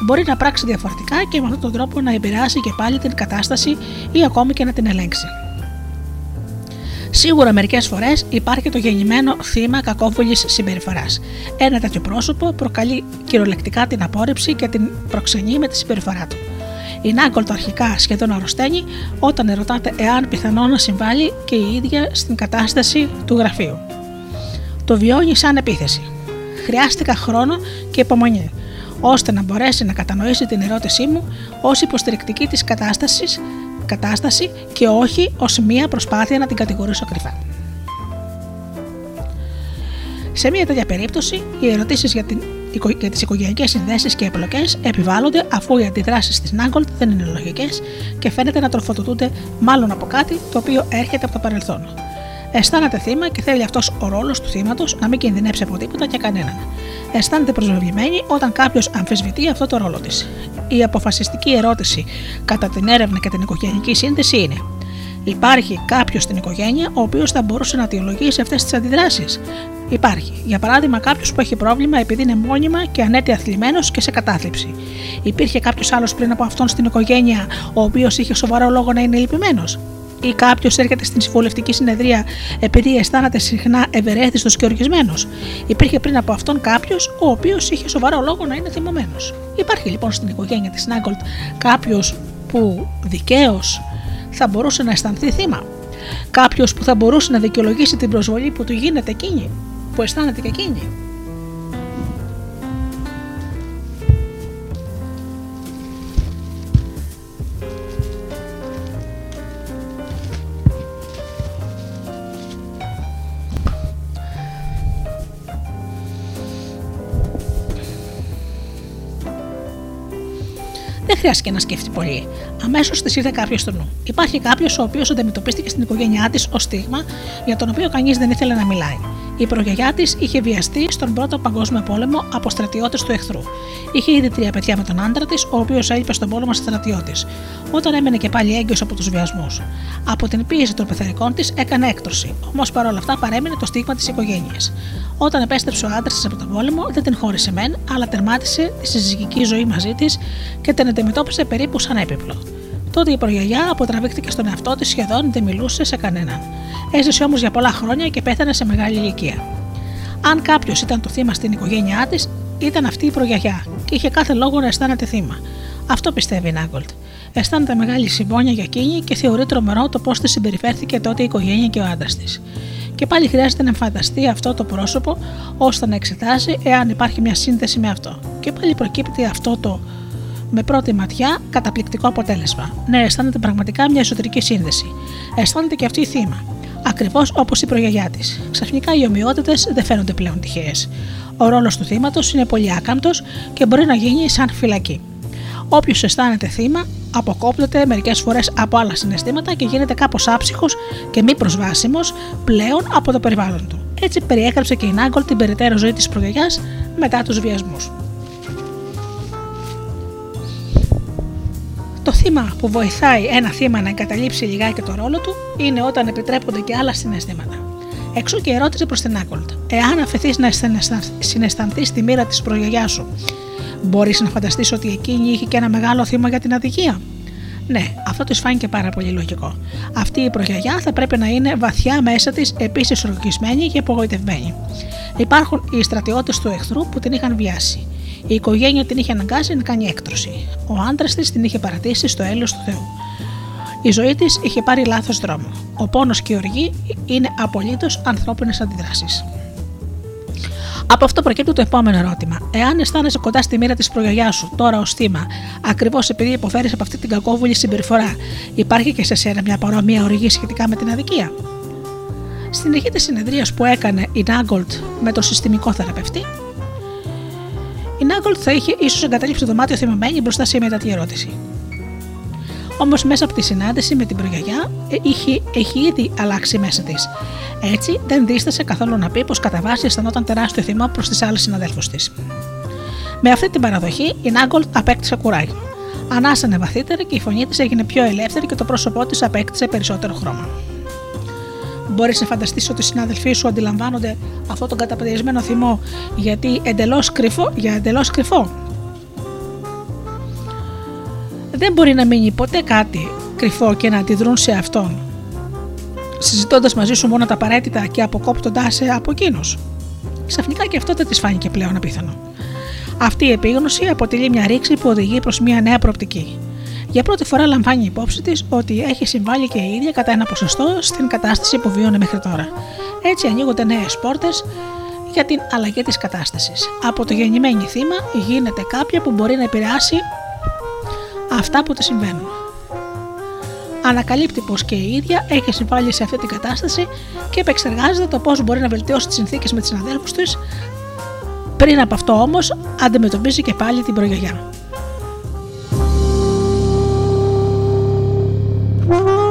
[SPEAKER 1] Μπορεί να πράξει διαφορετικά και με αυτόν τον τρόπο να επηρεάσει και πάλι την κατάσταση ή ακόμη και να την ελέγξει. Σίγουρα μερικές φορές υπάρχει το γεννημένο θύμα κακόβουλης συμπεριφοράς. Ένα τέτοιο πρόσωπο προκαλεί κυριολεκτικά την απόρριψη και την προξενεί με τη συμπεριφορά του. Η Νάγκολτ αρχικά σχεδόν αρρωσταίνει όταν ερωτάται εάν πιθανό να συμβάλλει και η ίδια στην κατάσταση του γραφείου. Το βιώνει σαν επίθεση. Χρειάστηκα χρόνο και υπομονή ώστε να μπορέσει να κατανοήσει την ερώτησή μου ως υποστηρικτική της κατάστασης, κατάσταση και όχι ως μία προσπάθεια να την κατηγορήσω κρυφά. Σε μια τέτοια περίπτωση, οι ερωτήσεις για, την, για τις οικογενειακές συνδέσεις και επιλογέ επιβάλλονται αφού οι αντιδράσεις της Νάγκολτ δεν είναι λογικές και φαίνεται να τροφοδοτούνται μάλλον από κάτι το οποίο έρχεται από το παρελθόν. Αισθάνεται θύμα και θέλει αυτός ο ρόλος του θύματος να μην κινδυνεύσει από τίποτα και κανέναν. Αισθάνεται προσβεβλημένη όταν κάποιος αμφισβητεί αυτό το ρόλο της. Η αποφασιστική ερώτηση κατά την έρευνα και την οικογενειακή σύνδεση είναι: Υπάρχει κάποιος στην οικογένεια ο οποίος θα μπορούσε να αιτιολογήσει αυτές τις αντιδράσεις; Υπάρχει. Για παράδειγμα, κάποιος που έχει πρόβλημα επειδή είναι μόνιμα και ανέτεια θλιμμένο και σε κατάθλιψη. Υπήρχε κάποιος άλλος πριν από αυτόν στην οικογένεια ο οποίος είχε σοβαρό λόγο να είναι λυπημένος; Ή κάποιος έρχεται στην συμβουλευτική συνεδρία επειδή αισθάνεται συχνά ευερέθιστος και οργισμένος. Υπήρχε πριν από αυτόν κάποιος ο οποίος είχε σοβαρό λόγο να είναι θυμωμένος. Υπάρχει λοιπόν στην οικογένεια της Νάγκολτ κάποιος που δικαίως θα μπορούσε να αισθανθεί θύμα; Κάποιος που θα μπορούσε να δικαιολογήσει την προσβολή που του γίνεται εκείνη, που αισθάνεται και εκείνη; Χρειάστηκε να σκέφτει πολύ. Αμέσως της ήρθε κάποιος στο νου. Υπάρχει κάποιος ο οποίος αντιμετωπίστηκε στην οικογένειά της ως στίγμα για τον οποίο κανείς δεν ήθελε να μιλάει. Η προγιαγιά της είχε βιαστεί στον Πρώτο Παγκόσμιο Πόλεμο από στρατιώτες του εχθρού. Είχε ήδη τρία παιδιά με τον άντρα της, ο οποίος έλειπε στον πόλεμο στρατιώτη, όταν έμενε και πάλι έγκυος από τους βιασμούς. Από την πίεση των πεθερικών της έκανε έκτρωση, όμως παρόλα αυτά παρέμεινε το στίγμα της οικογένειας. Όταν επέστρεψε ο άντρας της από τον πόλεμο, δεν την χώρισε μεν, αλλά τερμάτισε τη συζυγική ζωή μαζί της και την αντιμετώπισε περίπου σαν έπιπλο. Τότε η προγιαγιά αποτραβήχτηκε στον εαυτό της σχεδόν δεν μιλούσε σε κανέναν. Έζησε όμως για πολλά χρόνια και πέθανε σε μεγάλη ηλικία. Αν κάποιος ήταν το θύμα στην οικογένειά της, ήταν αυτή η προγιαγιά και είχε κάθε λόγο να αισθάνεται θύμα. Αυτό πιστεύει η Νάγκολτ. Αισθάνεται μεγάλη συμπόνια για εκείνη και θεωρεί τρομερό το πώς της συμπεριφέρθηκε τότε η οικογένεια και ο άντρας της. Και πάλι χρειάζεται να φανταστεί αυτό το πρόσωπο ώστε να εξετάσει εάν υπάρχει μια σύνδεση με αυτό. Και πάλι προκύπτει αυτό το με πρώτη ματιά καταπληκτικό αποτέλεσμα. Ναι, αισθάνεται πραγματικά μια εσωτερική σύνδεση. Αισθάνεται και αυτή η θύμα. ακριβώς όπως η προγιαγιά της. Ξαφνικά οι ομοιότητες δεν φαίνονται πλέον τυχαίες. Ο ρόλος του θύματος είναι πολύ άκαμπτος και μπορεί να γίνει σαν φυλακή. Όποιος αισθάνεται θύμα, αποκόπτεται μερικές φορές από άλλα συναισθήματα και γίνεται κάπως άψυχος και μη προσβάσιμος πλέον από το περιβάλλον του. Έτσι περιέγραψε και η Νάγκολ την περαιτέρω ζωή της προγιαγιά μετά τους βιασμούς. Το θύμα που βοηθάει ένα θύμα να εγκαταλείψει λιγάκι το ρόλο του είναι όταν επιτρέπονται και άλλα συναισθήματα. Εξού και ερώτηση προς την Άκολτ. Εάν αφαιθείς να συναισθανθείς τη μοίρα της προγιαγιά σου, μπορείς να φανταστείς ότι εκείνη είχε και ένα μεγάλο θύμα για την αδικία; Ναι, αυτό της φάνηκε πάρα πολύ λογικό. Αυτή η προγιαγιά θα πρέπει να είναι βαθιά μέσα της, επίσης ορκισμένη και απογοητευμένη. Υπάρχουν οι στρατιώτες του εχθρού που την είχαν βιάσει. Η οικογένεια την είχε αναγκάσει να κάνει έκτρωση. Ο άντρας της την είχε παρατήσει στο έλεος του Θεού. Η ζωή της είχε πάρει λάθος δρόμο. Ο πόνος και η οργή είναι απολύτως ανθρώπινες αντιδράσεις. Από αυτό προκύπτει το επόμενο ερώτημα. Εάν αισθάνεσαι κοντά στη μοίρα της προγιαγιάς σου, τώρα ως θύμα, ακριβώς επειδή υποφέρεις από αυτή την κακόβουλη συμπεριφορά, υπάρχει και σε σένα μια παρόμοια οργή σχετικά με την αδικία; Στην αρχή της συνεδρίας που έκανε η Νάγκολτ με τον συστημικό θεραπευτή, η Νάγκολτ θα είχε ίσως εγκαταλείψει το δωμάτιο θυμωμένη μπροστά σε μια τέτοια ερώτηση. Όμως μέσα από τη συνάντηση με την προγιαγιά είχε, έχει ήδη αλλάξει μέσα της. Έτσι δεν δίστασε καθόλου να πει πως κατά βάση αισθανόταν τεράστιο θυμό προς τις άλλες συναδέλφους της. Με αυτή την παραδοχή η Νάγκολτ απέκτησε κουράγιο. Ανάσανε βαθύτερα και η φωνή της έγινε πιο ελεύθερη και το πρόσωπό της απέκτησε περισσότερο χρώμα. Μπορείς να φανταστείς ότι οι συνάδελφοί σου αντιλαμβάνονται αυτό τον καταπαδιασμένο θυμό γιατί εντελώς κρυφό, για εντελώς κρυφό. Δεν μπορεί να μείνει ποτέ κάτι κρυφό και να αντιδρούν σε αυτόν, συζητώντας μαζί σου μόνο τα απαραίτητα και αποκόπτοντά σε από εκείνους. Ξαφνικά και αυτό δεν της φάνηκε πλέον απίθανο. Αυτή η επίγνωση αποτελεί μια ρήξη που οδηγεί προς μια νέα προοπτική. Για πρώτη φορά λαμβάνει υπόψη της ότι έχει συμβάλει και η ίδια κατά ένα ποσοστό στην κατάσταση που βίωνε μέχρι τώρα. Έτσι ανοίγονται νέες πόρτες για την αλλαγή της κατάστασης. Από το γεννημένη θύμα γίνεται κάποια που μπορεί να επηρεάσει αυτά που τη συμβαίνουν. Ανακαλύπτει πως και η ίδια έχει συμβάλει σε αυτή την κατάσταση και επεξεργάζεται το πώς μπορεί να βελτιώσει τις συνθήκες με τις συναδέλφους της. Πριν από αυτό όμως αντιμετωπίζει και πάλι την προγιαγιά.
[SPEAKER 2] Woo!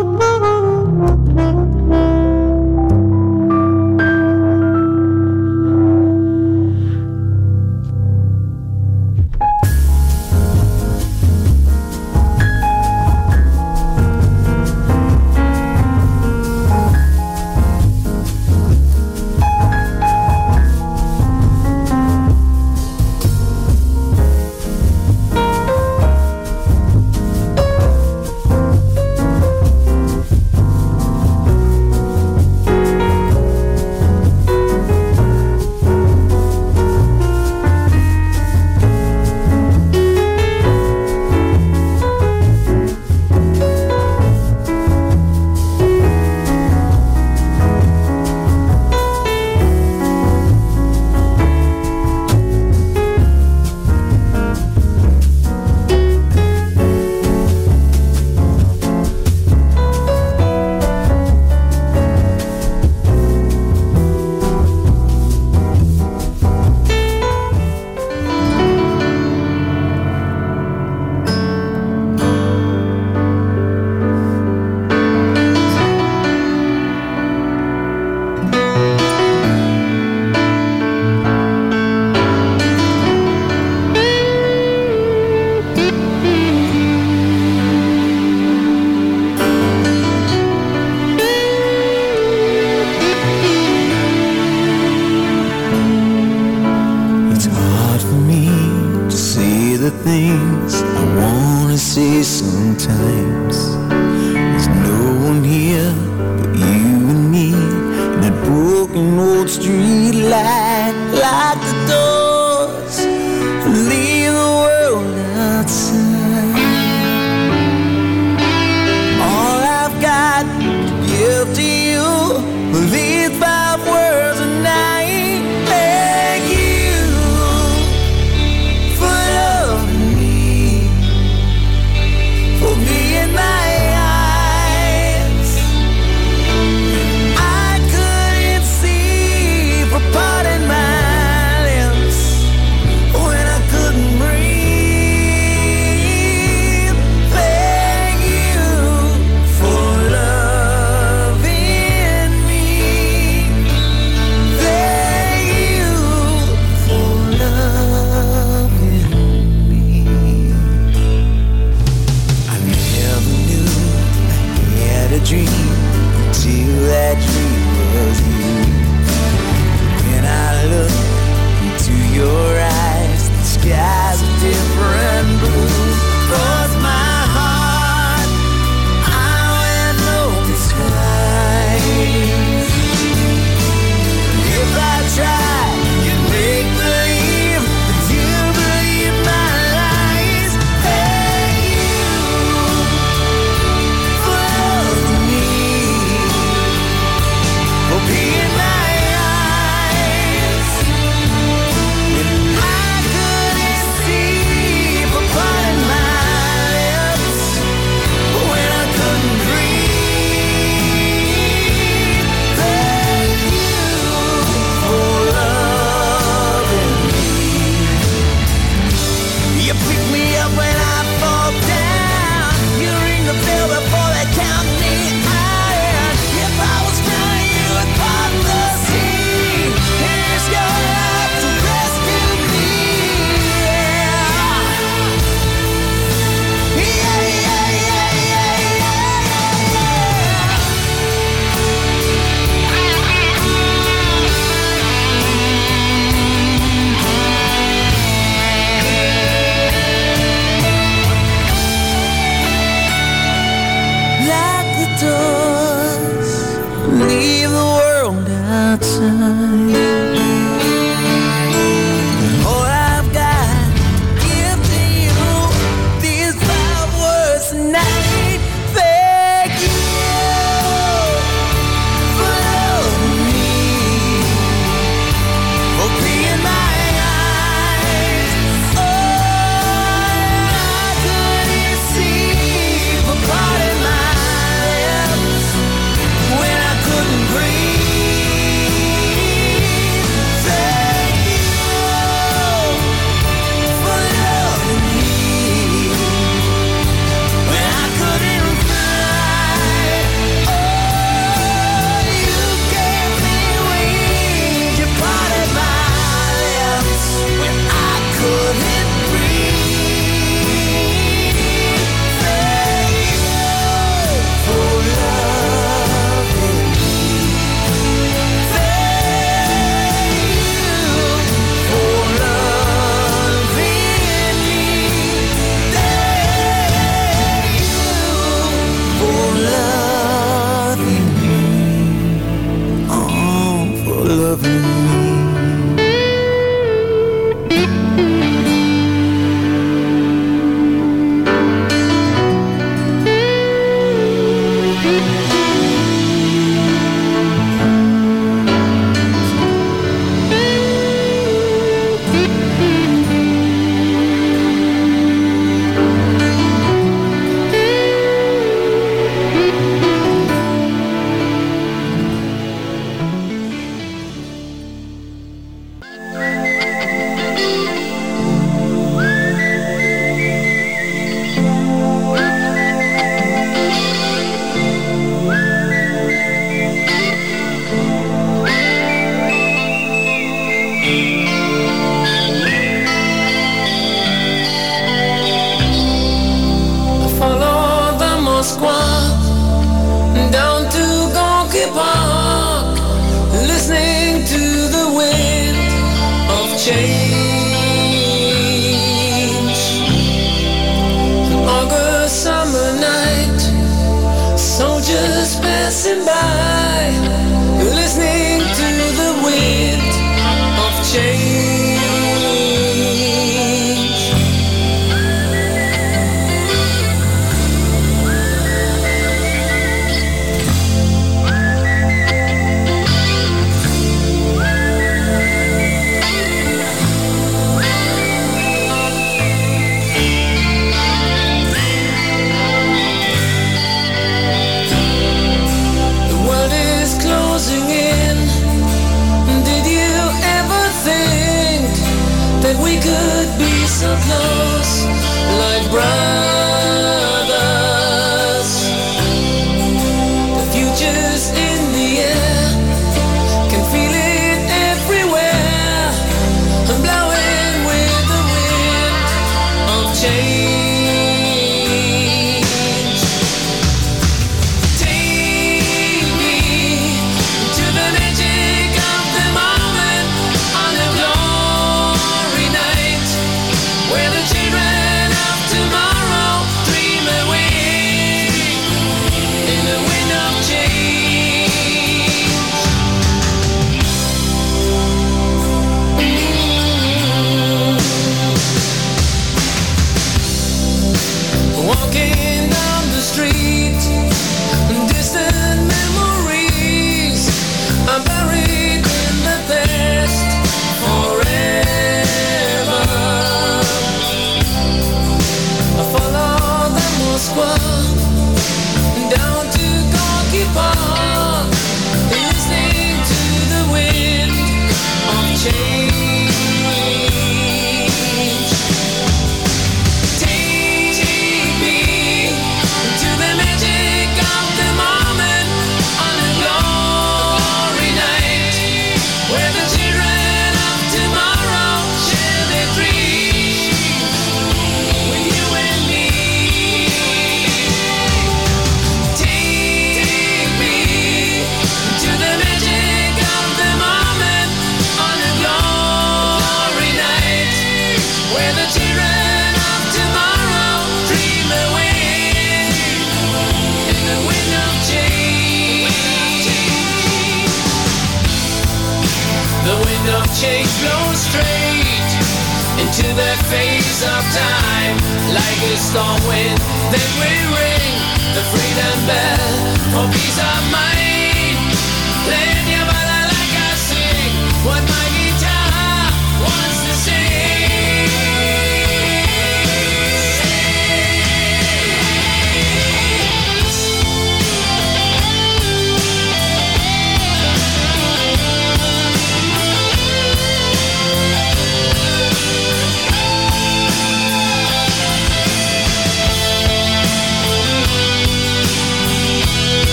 [SPEAKER 2] on wind, then we ring the freedom bell. for peace of mind.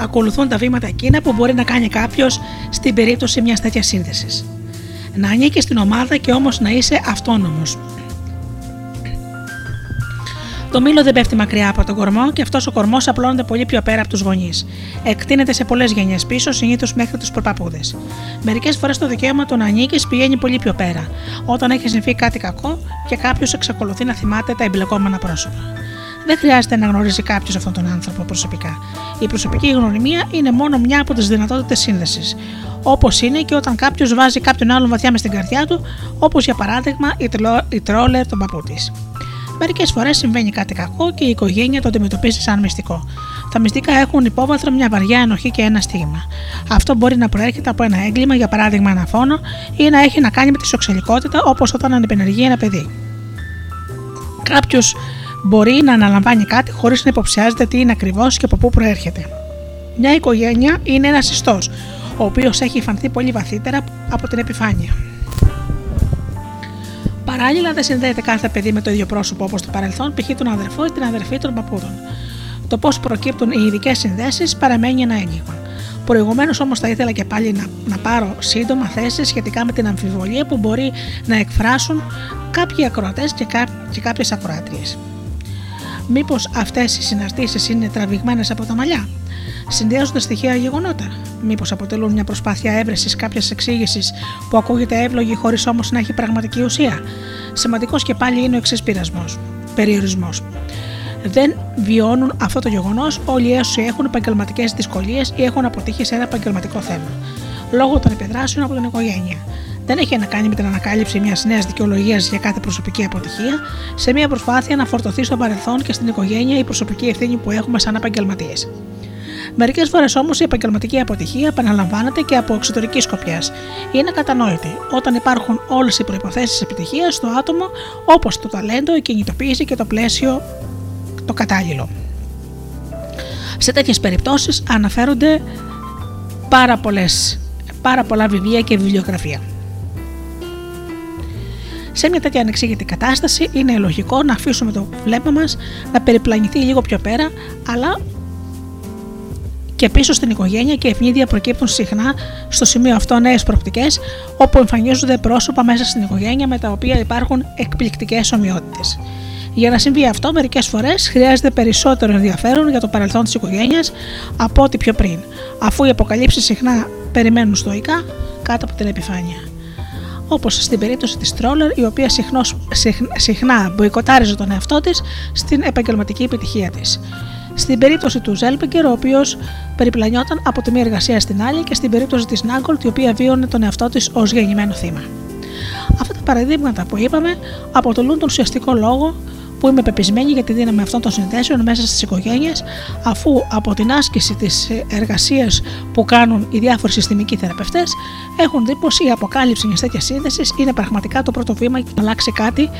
[SPEAKER 1] Ακολουθούν τα βήματα εκείνα που μπορεί να κάνει κάποιος στην περίπτωση μιας τέτοιας σύνδεσης. Να ανήκει στην ομάδα και όμως να είσαι αυτόνομος. Το μήλο δεν πέφτει μακριά από τον κορμό και αυτός ο κορμός απλώνεται πολύ πιο πέρα από τους γονείς. Εκτείνεται σε πολλές γενιές πίσω, συνήθως μέχρι τους προπαπούδε. Μερικές φορές το δικαίωμα του να ανήκεις πηγαίνει πολύ πιο πέρα, όταν έχει συμβεί κάτι κακό και κάποιος εξακολουθεί να θυμάται τα εμπλεκόμενα πρόσωπα. Δεν χρειάζεται να γνωρίζει κάποιος αυτόν τον άνθρωπο προσωπικά. Η προσωπική γνωριμία είναι μόνο μια από τις δυνατότητες σύνδεσης. Όπως είναι και όταν κάποιος βάζει κάποιον άλλον βαθιά μες στην καρδιά του, όπως για παράδειγμα η, τρολ, η τρόλερ τον παππού της. Μερικές φορές συμβαίνει κάτι κακό και η οικογένεια το αντιμετωπίζει σαν μυστικό. Τα μυστικά έχουν υπόβαθρο μια βαριά ενοχή και ένα στίγμα. Αυτό μπορεί να προέρχεται από ένα έγκλημα, για παράδειγμα ένα φόνο, ή να έχει να κάνει με τη σοξελικότητα, όπως όταν ανεπενεργεί ένα παιδί. Κάποιος μπορεί να αναλαμβάνει κάτι χωρίς να υποψιάζεται τι είναι ακριβώς και από πού προέρχεται. Μια οικογένεια είναι ένας ιστός, ο οποίος έχει φανθεί πολύ βαθύτερα από την επιφάνεια. Παράλληλα, δεν συνδέεται κάθε παιδί με το ίδιο πρόσωπο όπως το παρελθόν, π.χ. τον αδερφό ή την αδερφή των παππούδων. Το πώς προκύπτουν οι ειδικές συνδέσεις παραμένει ένα έγκλημα. Προηγουμένως όμως θα ήθελα και πάλι να, να πάρω σύντομα θέση σχετικά με την αμφιβολία που μπορεί να εκφράσουν κάποιοι ακροατές και, κά, και κάποιες ακροάτριε. Μήπως αυτές οι συναρτήσεις είναι τραβηγμένες από τα μαλλιά, συνδυάζονται στοιχεία γεγονότα. Μήπως αποτελούν μια προσπάθεια έβρεσης κάποιας εξήγησης που ακούγεται εύλογη χωρίς όμως να έχει πραγματική ουσία. Σημαντικός και πάλι είναι ο εξής περιορισμός. Δεν βιώνουν αυτό το γεγονός όλοι όσοι έχουν επαγγελματικές δυσκολίες ή έχουν αποτύχει σε ένα επαγγελματικό θέμα. Λόγω των επιδράσεων από την οικογένεια. Δεν έχει να κάνει με την ανακάλυψη μιας νέας δικαιολογίας για κάθε προσωπική αποτυχία, σε μια προσπάθεια να φορτωθεί στο παρελθόν και στην οικογένεια η προσωπική ευθύνη που έχουμε σαν επαγγελματίες. Μερικές φορές όμως η επαγγελματική αποτυχία επαναλαμβάνεται και από εξωτερική σκοπιάς. Είναι κατανόητη όταν υπάρχουν όλες οι προποθέσει επιτυχίας στο άτομο, όπως το ταλέντο, η κινητοποίηση και το πλαίσιο το κατάλληλο. Σε τέτοιες περιπτώσεις αναφέρονται πάρα, πολλές, πάρα πολλά βιβλία και βιβλιογραφία. Σε μια τέτοια ανεξήγητη κατάσταση είναι λογικό να αφήσουμε το βλέμμα μας να περιπλανηθεί λίγο πιο πέρα, αλλά και πίσω στην οικογένεια και ευνίδια προκύπτουν συχνά στο σημείο αυτό νέες προοπτικές, όπου εμφανίζονται πρόσωπα μέσα στην οικογένεια με τα οποία υπάρχουν εκπληκτικές ομοιότητες. Για να συμβεί αυτό, μερικές φορές χρειάζεται περισσότερο ενδιαφέρον για το παρελθόν της οικογένειας από ό,τι πιο πριν, αφού οι αποκαλύψεις συχνά περιμένουν στοικά κάτω από την επιφάνεια. Όπως στην περίπτωση της Τρόλερ, η οποία συχνώς, συχνά μποϊκοτάριζε τον εαυτό της στην επαγγελματική επιτυχία της. Στην περίπτωση του Ζέλπεγκερ, ο οποίος περιπλανιόταν από τη μία εργασία στην άλλη, και στην περίπτωση της Νάγκολτ, η οποία βίωνε τον εαυτό της ως γεννημένο θύμα. Αυτά τα παραδείγματα που είπαμε αποτελούν τον ουσιαστικό λόγο που είμαι πεπισμένη για τη δύναμη αυτών των συνδέσεων μέσα στις οικογένειες, αφού από την άσκηση της εργασίας που κάνουν οι διάφοροι συστημικοί θεραπευτές, έχουν δει πως η αποκάλυψη μιας τέτοιας σύνδεσης είναι πραγματικά το πρώτο βήμα για να αλλάξει κάτι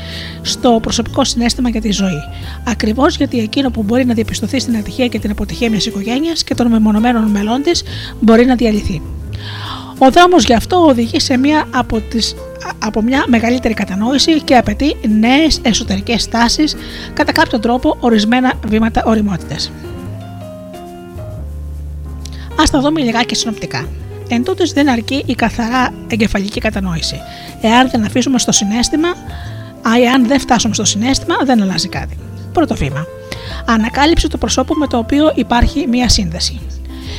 [SPEAKER 1] στο προσωπικό συνέστημα για τη ζωή. Ακριβώς γιατί εκείνο που μπορεί να διαπιστωθεί στην ατυχία και την αποτυχία μιας οικογένειας και των μεμονωμένων μελών της μπορεί να διαλυθεί. Ο δρόμος γι' αυτό οδηγεί σε μία από, τις, από μια μεγαλύτερη κατανόηση και απαιτεί νέες εσωτερικές στάσεις, κατά κάποιο τρόπο ορισμένα βήματα οριμότητας. Ας τα δούμε λιγάκι συνοπτικά. Εν τούτης δεν αρκεί η καθαρά εγκεφαλική κατανόηση. Εάν δεν αφήσουμε στο συνέστημα, εάν δεν φτάσουμε στο συνέστημα, δεν αλλάζει κάτι. Πρώτο βήμα. Ανακάλυψη του προσώπου με το οποίο υπάρχει μία σύνδεση.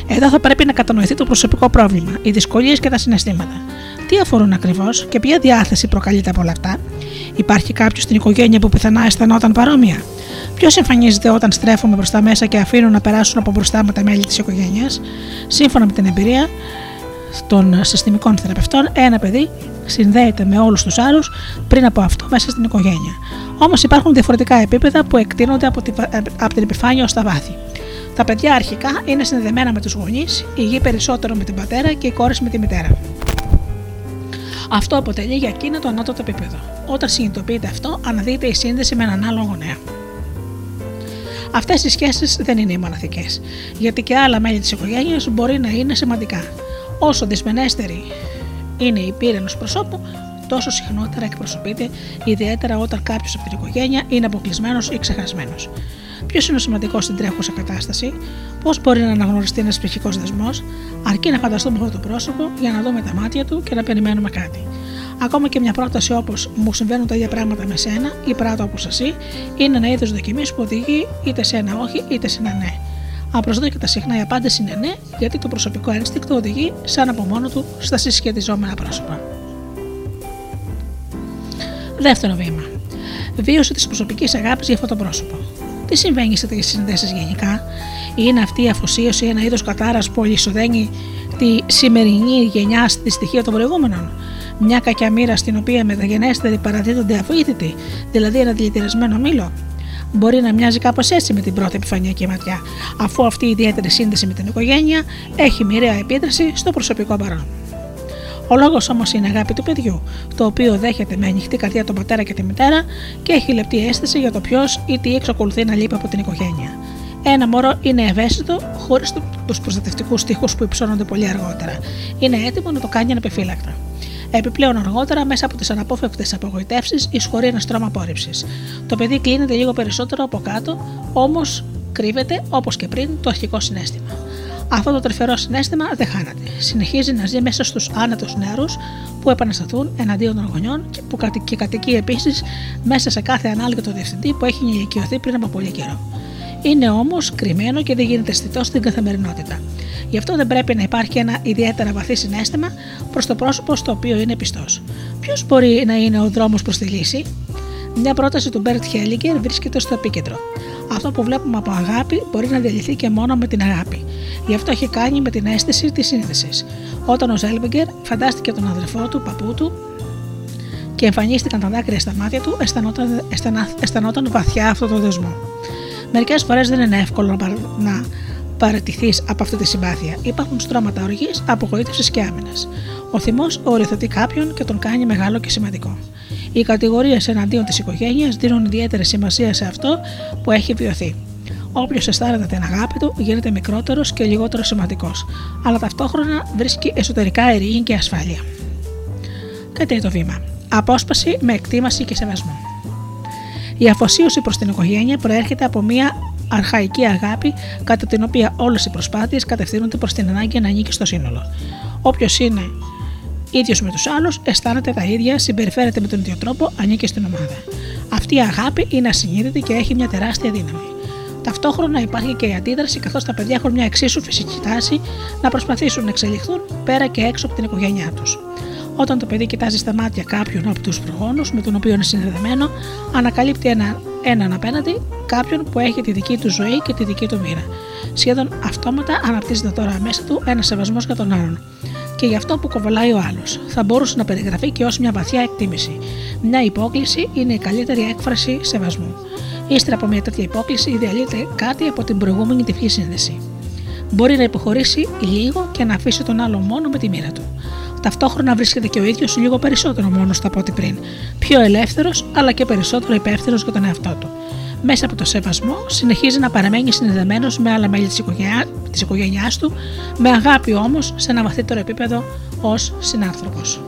[SPEAKER 1] Εδώ θα πρέπει να κατανοηθεί το προσωπικό πρόβλημα, οι δυσκολίες και τα συναισθήματα. Τι αφορούν ακριβώς και ποια διάθεση προκαλείται από όλα αυτά. Υπάρχει κάποιος στην οικογένεια που πιθανά αισθανόταν παρόμοια; Ποιος εμφανίζεται όταν στρέφουμε προς τα μέσα και αφήνουν να περάσουν από μπροστά με τα μέλη της οικογένειας; Σύμφωνα με την εμπειρία των συστημικών θεραπευτών, ένα παιδί συνδέεται με όλους τους άλλους πριν από αυτό μέσα στην οικογένεια. Όμως υπάρχουν διαφορετικά επίπεδα που εκτείνονται από την, από την επιφάνεια ως τα βάθη. Τα παιδιά αρχικά είναι συνδεδεμένα με τους γονείς, η γη περισσότερο με την πατέρα και οι κόρες με τη μητέρα. Αυτό αποτελεί για εκείνο το ανώτατο επίπεδο. Όταν συνειδητοποιείται αυτό, αναδύεται η σύνδεση με έναν άλλο γονέα. Αυτές οι σχέσεις δεν είναι οι μοναδικές, γιατί και άλλα μέλη της οικογένειας μπορεί να είναι σημαντικά. Όσο δυσμενέστερη είναι η πύρενο προσώπου, τόσο συχνότερα εκπροσωπείται, ιδιαίτερα όταν κάποιος από την οικογένεια είναι αποκλεισμένος ή ξεχασμένος. Ποιος είναι ο σημαντικός στην τρέχουσα κατάσταση, πώς μπορεί να αναγνωριστεί ένας ψυχικός δεσμός, αρκεί να φανταστούμε αυτό το πρόσωπο για να δούμε τα μάτια του και να περιμένουμε κάτι. Ακόμα και μια πρόταση όπως Μου συμβαίνουν τα ίδια πράγματα με σένα ή Πράττω όπως εσύ είναι ένα είδος δοκιμής που οδηγεί είτε σε ένα όχι είτε σε ένα ναι. Απροσδόκητα συχνά η απάντηση είναι ναι, γιατί το προσωπικό ένστικτο οδηγεί σαν από μόνο του στα συσχετιζόμενα πρόσωπα. Δεύτερο βήμα. Βίωση της προσωπικής αγάπης για αυτό το πρόσωπο. Τι συμβαίνει σε τέτοιε συνδέσεις γενικά, είναι αυτή η αφοσίωση ένα είδος κατάρας που ολισοδένει τη σημερινή γενιά στη στοιχεία των προηγούμενων. Μια κακιά μοίρα στην οποία μεταγενέστεροι παραδίδονται αβοήθητοι, δηλαδή ένα δηλητηρισμένο μήλο. Μπορεί να μοιάζει κάπως έτσι με την πρώτη επιφανειακή ματιά, αφού αυτή η ιδιαίτερη σύνδεση με την οικογένεια έχει μοιραία επίδραση στο προσωπικό παρόν. Ο λόγος όμως είναι η αγάπη του παιδιού, το οποίο δέχεται με ανοιχτή καρδιά τον πατέρα και τη μητέρα και έχει λεπτή αίσθηση για το ποιος ή τι εξακολουθεί να λείπει από την οικογένεια. Ένα μωρό είναι ευαίσθητο χωρίς τους προστατευτικούς τείχου που υψώνονται πολύ αργότερα. Είναι έτοιμο να το κάνει ανεπιφύλακτα. Επιπλέον, αργότερα, μέσα από τις αναπόφευκτες απογοητεύσεις, εισχωρεί ένα στρώμα απόρριψης. Το παιδί κλείνεται λίγο περισσότερο από κάτω, όμως κρύβεται, όπως και πριν, το αρχικό συνέστημα. Αυτό το τρυφερό συναίσθημα δεν χάνεται. Συνεχίζει να ζει μέσα στους άνετους νεαρούς που επαναστατούν εναντίον των γονιών και που και κατοικεί επίσης μέσα σε κάθε ανάλογο διευθυντή που έχει ηλικιωθεί πριν από πολύ καιρό. Είναι όμως κρυμμένο και δεν γίνεται αισθητό στην καθημερινότητα. Γι' αυτό δεν πρέπει να υπάρχει ένα ιδιαίτερα βαθύ συναίσθημα προς το πρόσωπο στο οποίο είναι πιστός. Ποιος μπορεί να είναι ο δρόμος προς τη λύση, μια πρόταση του Μπερτ Χέλινγκερ βρίσκεται στο επίκεντρο. Αυτό που βλέπουμε από αγάπη μπορεί να διαλυθεί και μόνο με την αγάπη. Γι' αυτό έχει κάνει με την αίσθηση της σύνδεση. Όταν ο Ζέλμπιγκερ φαντάστηκε τον αδερφό του, παππού του, και εμφανίστηκαν τα δάκρυα στα μάτια του, αισθανόταν, αισθανόταν βαθιά αυτό το δεσμό. Μερικές φορές δεν είναι εύκολο να παρατηθείς από αυτή τη συμπάθεια. Υπάρχουν στρώματα οργής, απογοήτευσης και άμυνας. Ο θυμός οριοθετεί κάποιον και τον κάνει μεγάλο και σημαντικό. Οι κατηγορίες εναντίον της οικογένειας δίνουν ιδιαίτερη σημασία σε αυτό που έχει βιωθεί. Όποιος αισθάνεται την αγάπη του γίνεται μικρότερος και λιγότερο σημαντικός, αλλά ταυτόχρονα βρίσκει εσωτερικά ειρήνη και ασφάλεια. το βήμα. Απόσπαση με εκτίμαση και σεβασμό. Η αφοσίωση προς την οικογένεια προέρχεται από μια αρχαϊκή αγάπη κατά την οποία όλες οι προσπάθειες κατευθύνονται προς την ανάγκη να ανήκει στο σύνολο. Όποιος είναι ίδιος με τους άλλους, αισθάνεται τα ίδια, συμπεριφέρεται με τον ίδιο τρόπο, ανήκει στην ομάδα. Αυτή η αγάπη είναι ασυνείδητη και έχει μια τεράστια δύναμη. Ταυτόχρονα υπάρχει και η αντίδραση, καθώς τα παιδιά έχουν μια εξίσου φυσική τάση να προσπαθήσουν να εξελιχθούν πέρα και έξω από την οικογένειά τους. Όταν το παιδί κοιτάζει στα μάτια κάποιον από τους προγόνους με τον οποίο είναι συνδεδεμένο, ανακαλύπτει ένα, έναν απέναντι κάποιον που έχει τη δική του ζωή και τη δική του μοίρα. Σχεδόν αυτόματα αναπτύσσεται τώρα μέσα του ένα σεβασμός για τον άλλον. Και γι' αυτό που κοβολάει ο άλλος. Θα μπορούσε να περιγραφεί και ως μια βαθιά εκτίμηση. Μια υπόκληση είναι η καλύτερη έκφραση σεβασμού. Ύστερα από μια τέτοια υπόκληση, διαλύεται κάτι από την προηγούμενη τυφλή σύνδεση. Μπορεί να υποχωρήσει λίγο και να αφήσει τον άλλο μόνο με τη μοίρα του. Ταυτόχρονα βρίσκεται και ο ίδιος λίγο περισσότερο μόνος του από ό,τι πριν. Πιο ελεύθερος, αλλά και περισσότερο υπεύθυνος για τον εαυτό του. Μέσα από το σεβασμό συνεχίζει να παραμένει συνδεδεμένος με άλλα μέλη της οικογένειάς του, με αγάπη όμως σε ένα βαθύτερο επίπεδο
[SPEAKER 6] ως συνάνθρωπος.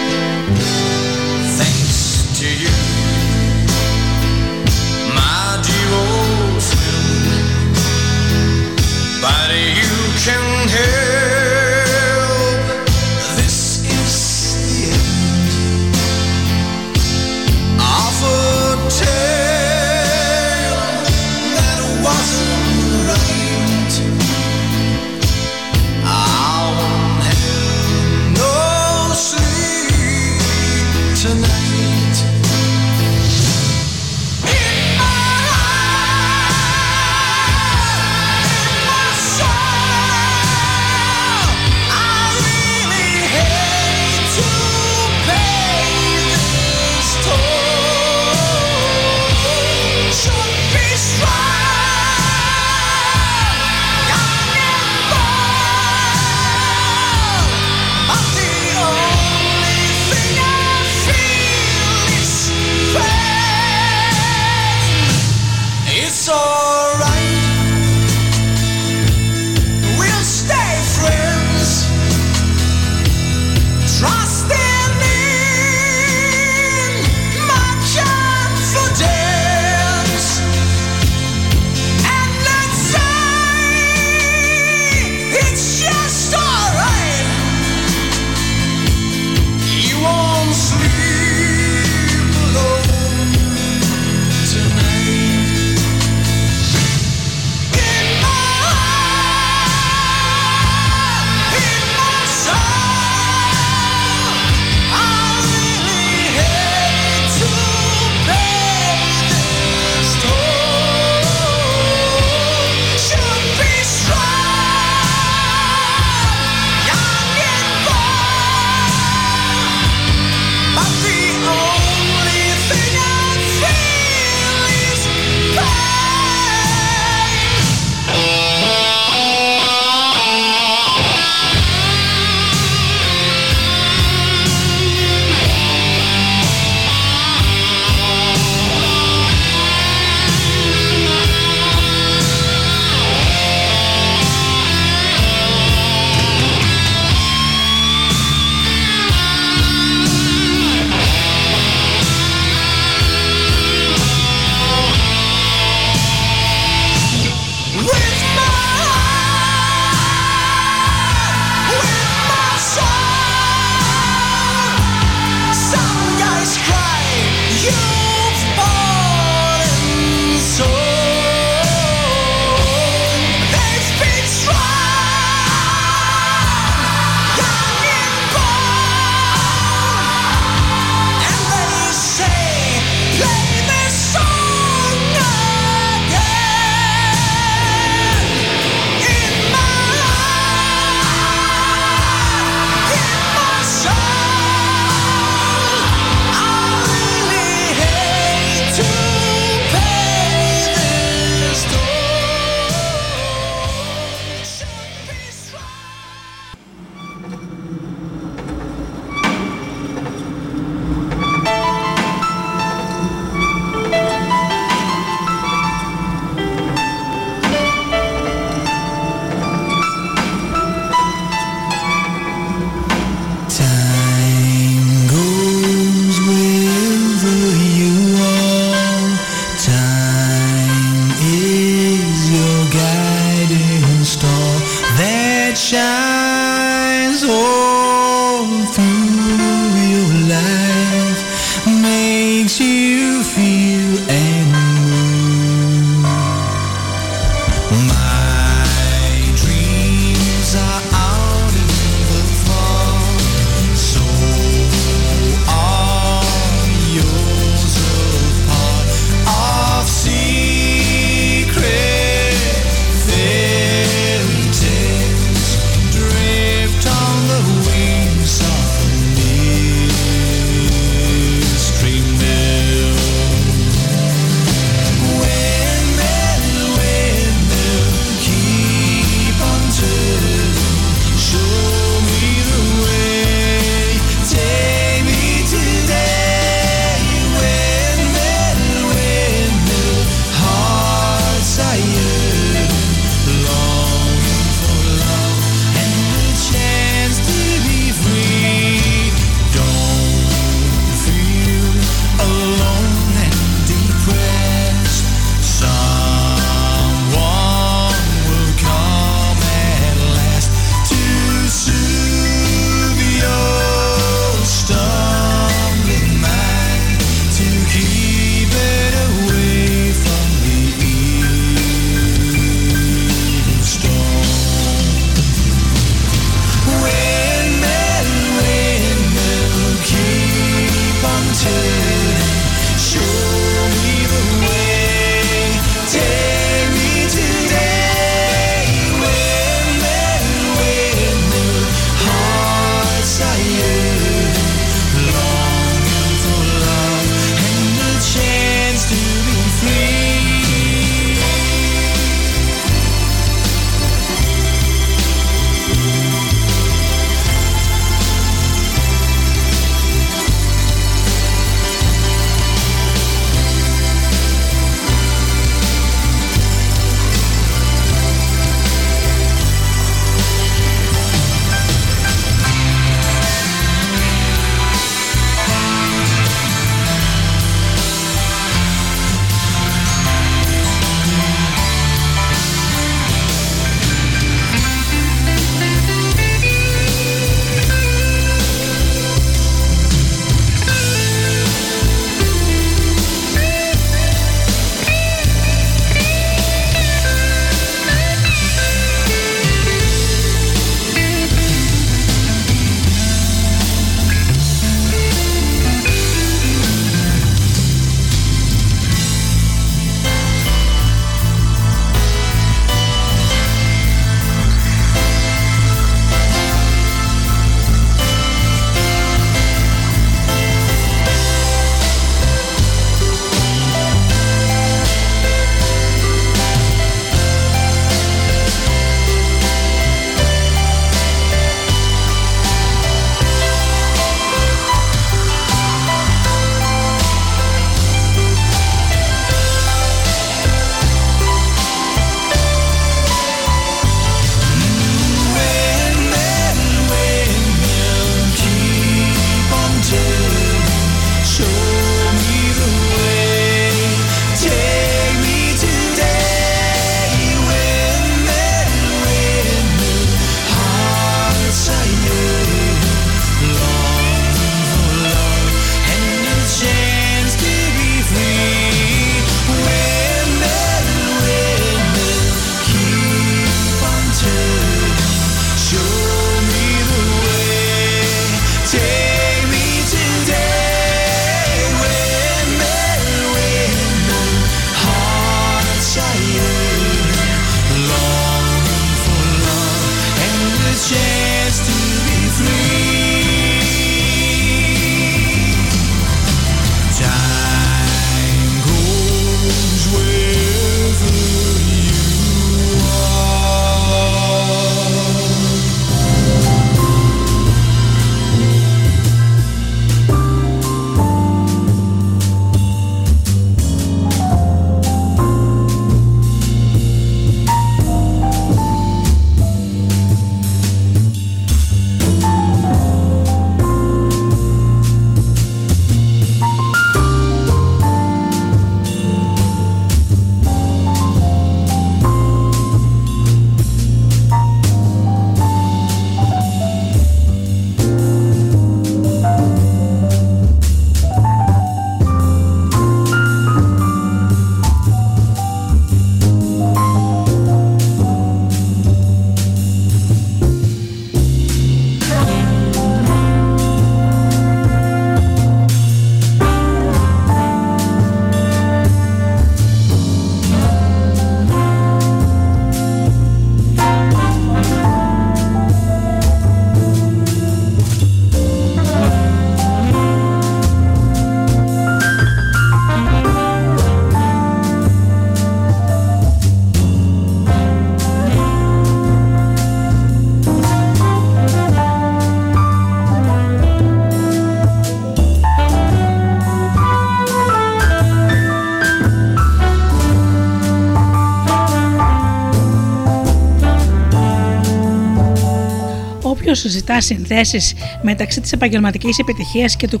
[SPEAKER 1] Όποιο ζητά συνθέσεις μεταξύ της επαγγελματικής επιτυχίας και του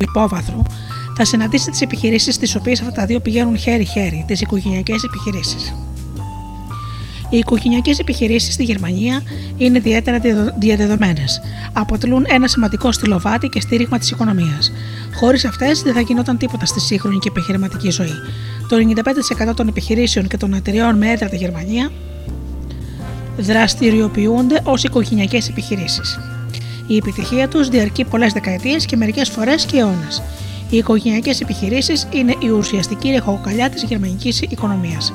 [SPEAKER 1] υπόβαθρου, θα συναντήσει τις επιχειρήσεις στι οποίες αυτά τα δύο πηγαίνουν χέρι-χέρι, τις οικογενειακές επιχειρήσεις. Οι οικογενειακές επιχειρήσεις στη Γερμανία είναι ιδιαίτερα διαδεδομένες. Αποτελούν ένα σημαντικό στυλοβάτι και στήριγμα της οικονομίας. Χωρίς αυτές δεν θα γινόταν τίποτα στη σύγχρονη και επιχειρηματική ζωή. Το 95% των επιχειρήσεων και των εταιριών με έδρα τη Γερμανία δραστηριοποιούνται ως οικογενειακές επιχειρήσεις. Η επιτυχία τους διαρκεί πολλές δεκαετίες και μερικές φορές και αιώνες. Οι οικογενειακές επιχειρήσεις είναι η ουσιαστική ρεχοκοκαλιά της γερμανικής οικονομίας.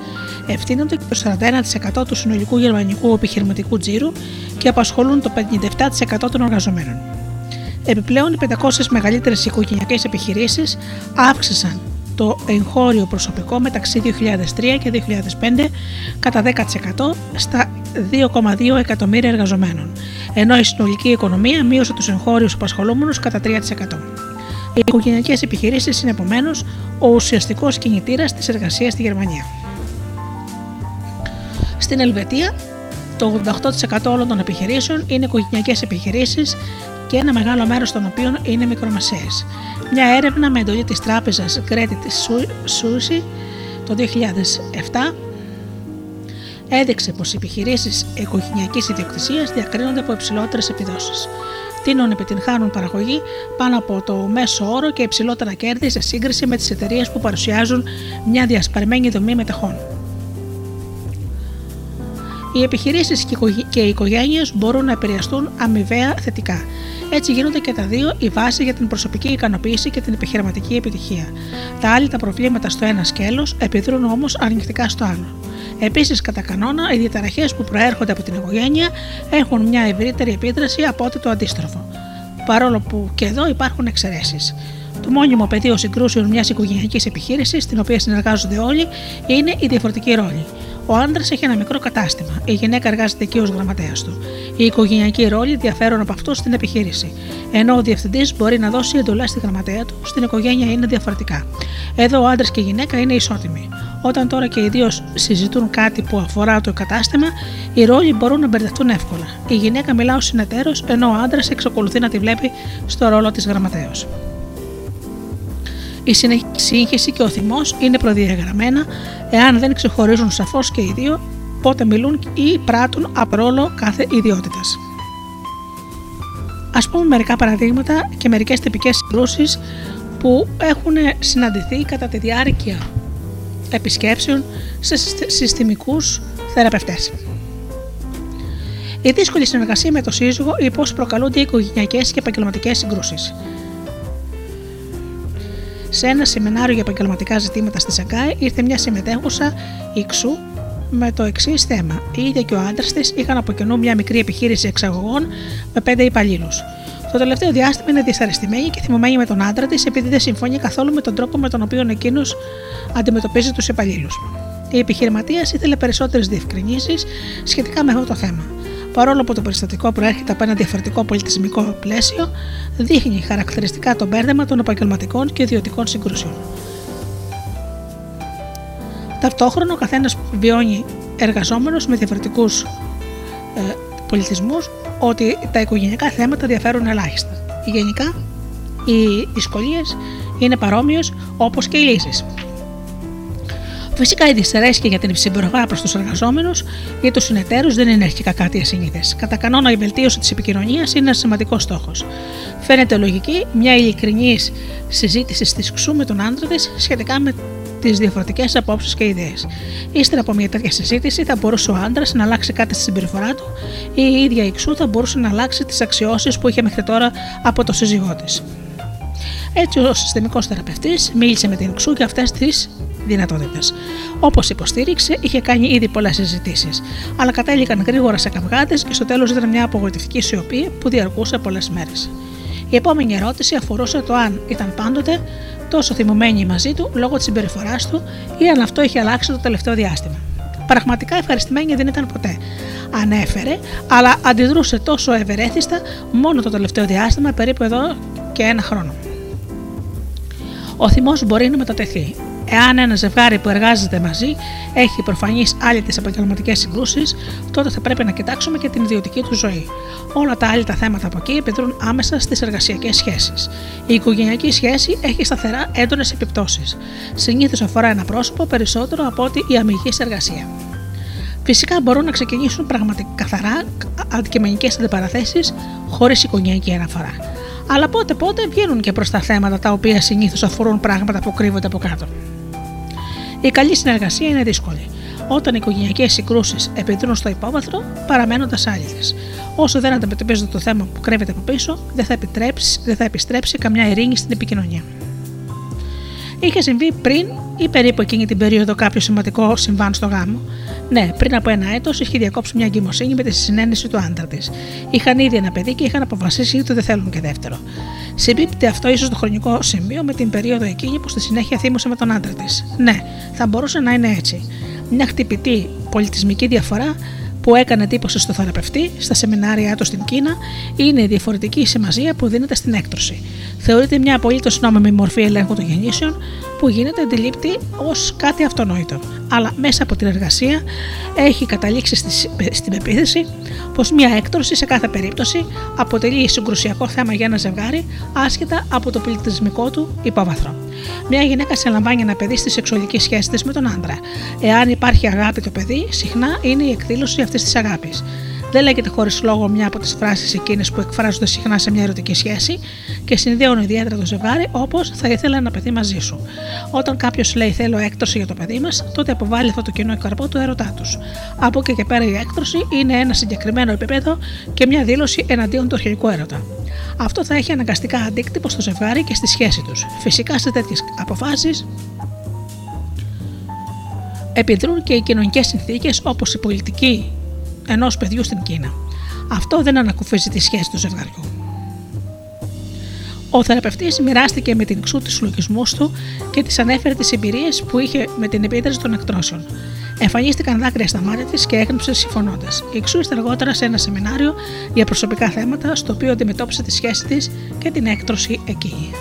[SPEAKER 1] Ευθύνονται το 41% του συνολικού γερμανικού επιχειρηματικού τζίρου και απασχολούν το 57% των εργαζομένων. Επιπλέον, οι 500 μεγαλύτερες οικογενειακές επιχειρήσεις αύξησαν το εγχώριο προσωπικό μεταξύ 2003 και 2005 κατά 10% στα 2,2 εκατομμύρια εργαζομένων, ενώ η συνολική οικονομία μείωσε τους εγχώριους απασχολούμενους κατά 3%. Οι οικογενειακές επιχειρήσεις είναι επομένως ο ουσιαστικός κινητήρας της εργασίας στη Γερμανία. Στην Ελβετία, το 88% όλων των επιχειρήσεων είναι οικογενειακές επιχειρήσεις και ένα μεγάλο μέρος των οποίων είναι μικρομεσαίες. Μια έρευνα με εντολή της τράπεζας Credit Suisse το 2007 έδειξε πως οι επιχειρήσεις οικογενειακής ιδιοκτησίας διακρίνονται από υψηλότερες επιδόσεις. Τείνουν επιτυγχάνουν παραγωγή πάνω από το μέσο όρο και υψηλότερα κέρδη σε σύγκριση με τις εταιρείες που παρουσιάζουν μια διασπαρμένη δομή μεταχών. Οι επιχειρήσεις και οι οικογένειες μπορούν να επηρεαστούν αμοιβαία θετικά. Έτσι γίνονται και τα δύο η βάση για την προσωπική ικανοποίηση και την επιχειρηματική επιτυχία. Τα άλλη τα προβλήματα στο ένα σκέλος επιδρούν όμως αρνητικά στο άλλο. Επίσης, κατά κανόνα, οι διαταραχές που προέρχονται από την οικογένεια έχουν μια ευρύτερη επίδραση από ό,τι το αντίστροφο. Παρόλο που και εδώ υπάρχουν εξαιρέσεις. Το μόνιμο πεδίο συγκρούσεων μιας οικογενειακής επιχείρησης, στην οποία συνεργάζονται όλοι, είναι η διαφορετική ρόλη. Ο άντρας έχει ένα μικρό κατάστημα. Η γυναίκα εργάζεται εκεί ως γραμματέας του. Οι οικογενειακοί ρόλοι διαφέρουν από αυτού στην επιχείρηση. Ενώ ο διευθυντής μπορεί να δώσει εντολά στη γραμματέα του, στην οικογένεια είναι διαφορετικά. Εδώ ο άντρας και η γυναίκα είναι ισότιμοι. Όταν τώρα και οι δύο συζητούν κάτι που αφορά το κατάστημα, οι ρόλοι μπορούν να μπερδευτούν εύκολα. Η γυναίκα μιλά ως συνεταίρος, ενώ ο άντρας εξακολουθεί να τη βλέπει στο ρόλο της γραμματέως. Η σύγχυση και ο θυμός είναι προδιαγραμμένα εάν δεν ξεχωρίζουν σαφώς και οι δύο πότε μιλούν ή πράττουν από ρόλο κάθε ιδιότητας. Α πούμε μερικά παραδείγματα και μερικές τυπικές συγκρούσεις που έχουν συναντηθεί κατά τη διάρκεια επισκέψεων σε συστημικούς θεραπευτές. Η δύσκολη συνεργασία με το σύζυγο ή πώς προκαλούνται οι οικογενειακές και επαγγελματικές συγκρούσεις. Σε ένα σεμινάριο για επαγγελματικά ζητήματα στη Σαγκάη ήρθε μια συμμετέχουσα Ιξού με το εξής θέμα. Η ίδια και ο άντρας της είχαν από κοινού μια μικρή επιχείρηση εξαγωγών με πέντε υπαλλήλους. Το τελευταίο διάστημα είναι δυσαρεστημένη και θυμωμένη με τον άντρα της επειδή δεν συμφωνεί καθόλου με τον τρόπο με τον οποίο εκείνος αντιμετωπίζει τους υπαλλήλους. Η επιχειρηματίας ήθελε περισσότερες διευκρινήσεις σχετικά με αυτό το θέμα. Παρόλο που το περιστατικό προέρχεται από ένα διαφορετικό πολιτισμικό πλαίσιο, δείχνει χαρακτηριστικά το μπέρδεμα των επαγγελματικών και ιδιωτικών συγκρούσεων. Ταυτόχρονα ο καθένας βιώνει εργαζόμενος με διαφορετικούς ε, πολιτισμούς ότι τα οικογενειακά θέματα διαφέρουν ελάχιστα. Γενικά, οι δυσκολίες είναι παρόμοιες όπως και οι λύσεις. Φυσικά η δυσαρέσκεια για την συμπεριφορά προς τους εργαζόμενους ή τους συνεταίρους δεν είναι αρχικά κάτι ασυνήθες. Κατά κανόνα, η βελτίωση της επικοινωνίας είναι ένα σημαντικός στόχος. Φαίνεται λογική μια ειλικρινής συζήτηση της ξού με τον άντρα της σχετικά με τις διαφορετικές απόψεις και ιδέες. Ύστερα από μια τέτοια συζήτηση, θα μπορούσε ο άντρας να αλλάξει κάτι στη συμπεριφορά του ή η ίδια η ξού θα μπορούσε να αλλάξει τις αξιώσεις που είχε μέχρι τώρα από το σύζυγό της. Έτσι, ο συστημικός θεραπευτής μίλησε με την Ξού για αυτές τις δυνατότητες. Όπως υποστήριξε, είχε κάνει ήδη πολλές συζητήσεις, αλλά κατέληγαν γρήγορα σε καυγάδε και στο τέλος ήταν μια απογοητευτική σιωπή που διαρκούσε πολλές μέρες. Η επόμενη ερώτηση αφορούσε το αν ήταν πάντοτε τόσο θυμωμένη μαζί του λόγω της συμπεριφοράς του ή αν αυτό είχε αλλάξει το τελευταίο διάστημα. Πραγματικά ευχαριστημένη δεν ήταν ποτέ. Ανέφερε, αλλά αντιδρούσε τόσο ευερέθιστα μόνο το τελευταίο διάστημα, περίπου εδώ και ένα χρόνο. Ο θυμός μπορεί να μετατεθεί. Εάν ένα ζευγάρι που εργάζεται μαζί έχει προφανείς άλυτες επαγγελματικές συγκρούσεις, τότε θα πρέπει να κοιτάξουμε και την ιδιωτική του ζωή. Όλα τα άλλα θέματα από εκεί επιδρούν άμεσα στις εργασιακές σχέσεις. Η οικογενειακή σχέση έχει σταθερά έντονες επιπτώσεις. Συνήθως αφορά ένα πρόσωπο περισσότερο από ότι η αμυγή εργασία. Φυσικά μπορούν να ξεκινήσουν πραγματικά καθαρά αντικειμενικές αντιπαραθέσεις χωρίς οικογενειακή αναφορά. Αλλά πότε πότε βγαίνουν και προς τα θέματα τα οποία συνήθως αφορούν πράγματα που κρύβονται από κάτω. Η καλή συνεργασία είναι δύσκολη. Όταν οι οικογενειακές συγκρούσεις επιδρούν στο υπόβαθρο, παραμένοντας άλυτε. Όσο δεν αντιμετωπίζονται το θέμα που κρύβεται από πίσω, δεν θα, επιτρέψει, δεν θα επιστρέψει καμιά ειρήνη στην επικοινωνία. Είχε συμβεί πριν ή περίπου εκείνη την περίοδο κάποιο σημαντικό συμβάν στο γάμο. Ναι, πριν από ένα έτος είχε διακόψει μια εγκυμοσύνη με τη συνένεση του άντρα της. Είχαν ήδη ένα παιδί και είχαν αποφασίσει ότι δεν θέλουν και δεύτερο. Συμπίπτει αυτό ίσως το χρονικό σημείο με την περίοδο εκείνη που στη συνέχεια θύμωσε με τον άντρα της. Ναι, θα μπορούσε να είναι έτσι. Μια χτυπητή πολιτισμική διαφορά που έκανε εντύπωση στο θεραπευτή στα σεμινάρια του στην Κίνα είναι η διαφορετική σημασία που δίνεται στην έκτρωση. Θεωρείται μια απολύτως νόμιμη μορφή ελέγχου των γεννήσεων που γίνεται αντιλήπτη ως κάτι αυτονόητο. Αλλά μέσα από την εργασία έχει καταλήξει στην πεποίθηση πως μια έκτρωση σε κάθε περίπτωση αποτελεί συγκρουσιακό θέμα για ένα ζευγάρι άσχετα από το πολιτισμικό του υπόβαθρο. Μια γυναίκα συλλαμβάνει ένα παιδί στη σεξουαλική σχέση της με τον άντρα. Εάν υπάρχει αγάπη το παιδί, συχνά είναι η εκδήλωση αυτής της αγάπης. Δεν λέγεται χωρίς λόγο μια από τις φράσεις εκείνες που εκφράζονται συχνά σε μια ερωτική σχέση και συνδέουν ιδιαίτερα το ζευγάρι όπως θα ήθελα ένα παιδί μαζί σου. Όταν κάποιος λέει θέλω έκτρωση για το παιδί μας, τότε αποβάλλει αυτό το κοινό καρπό του έρωτά τους. Από εκεί και πέρα η έκτρωση είναι ένα συγκεκριμένο επίπεδο και μια δήλωση εναντίον του αρχικού έρωτα. Αυτό θα έχει αναγκαστικά αντίκτυπο στο ζευγάρι και στη σχέση τους. Φυσικά σε τέτοιες αποφάσεις επιδρούν και οι κοινωνικές συνθήκες όπως η πολιτική ενός παιδιού στην Κίνα. Αυτό δεν ανακουφίζει τη σχέση του ζευγαριού. Ο θεραπευτής μοιράστηκε με την ξού του λογισμούς του και τη ανέφερε τις εμπειρίες που είχε με την επίδραση των εκτρώσεων. Εμφανίστηκαν δάκρυα στα μάτια της και έγνεψε συμφωνώντας. Η Ξού ήρθε αργότερα σε ένα σεμινάριο για προσωπικά θέματα, στο οποίο αντιμετώπισε τη σχέση της και την έκτρωση εκεί.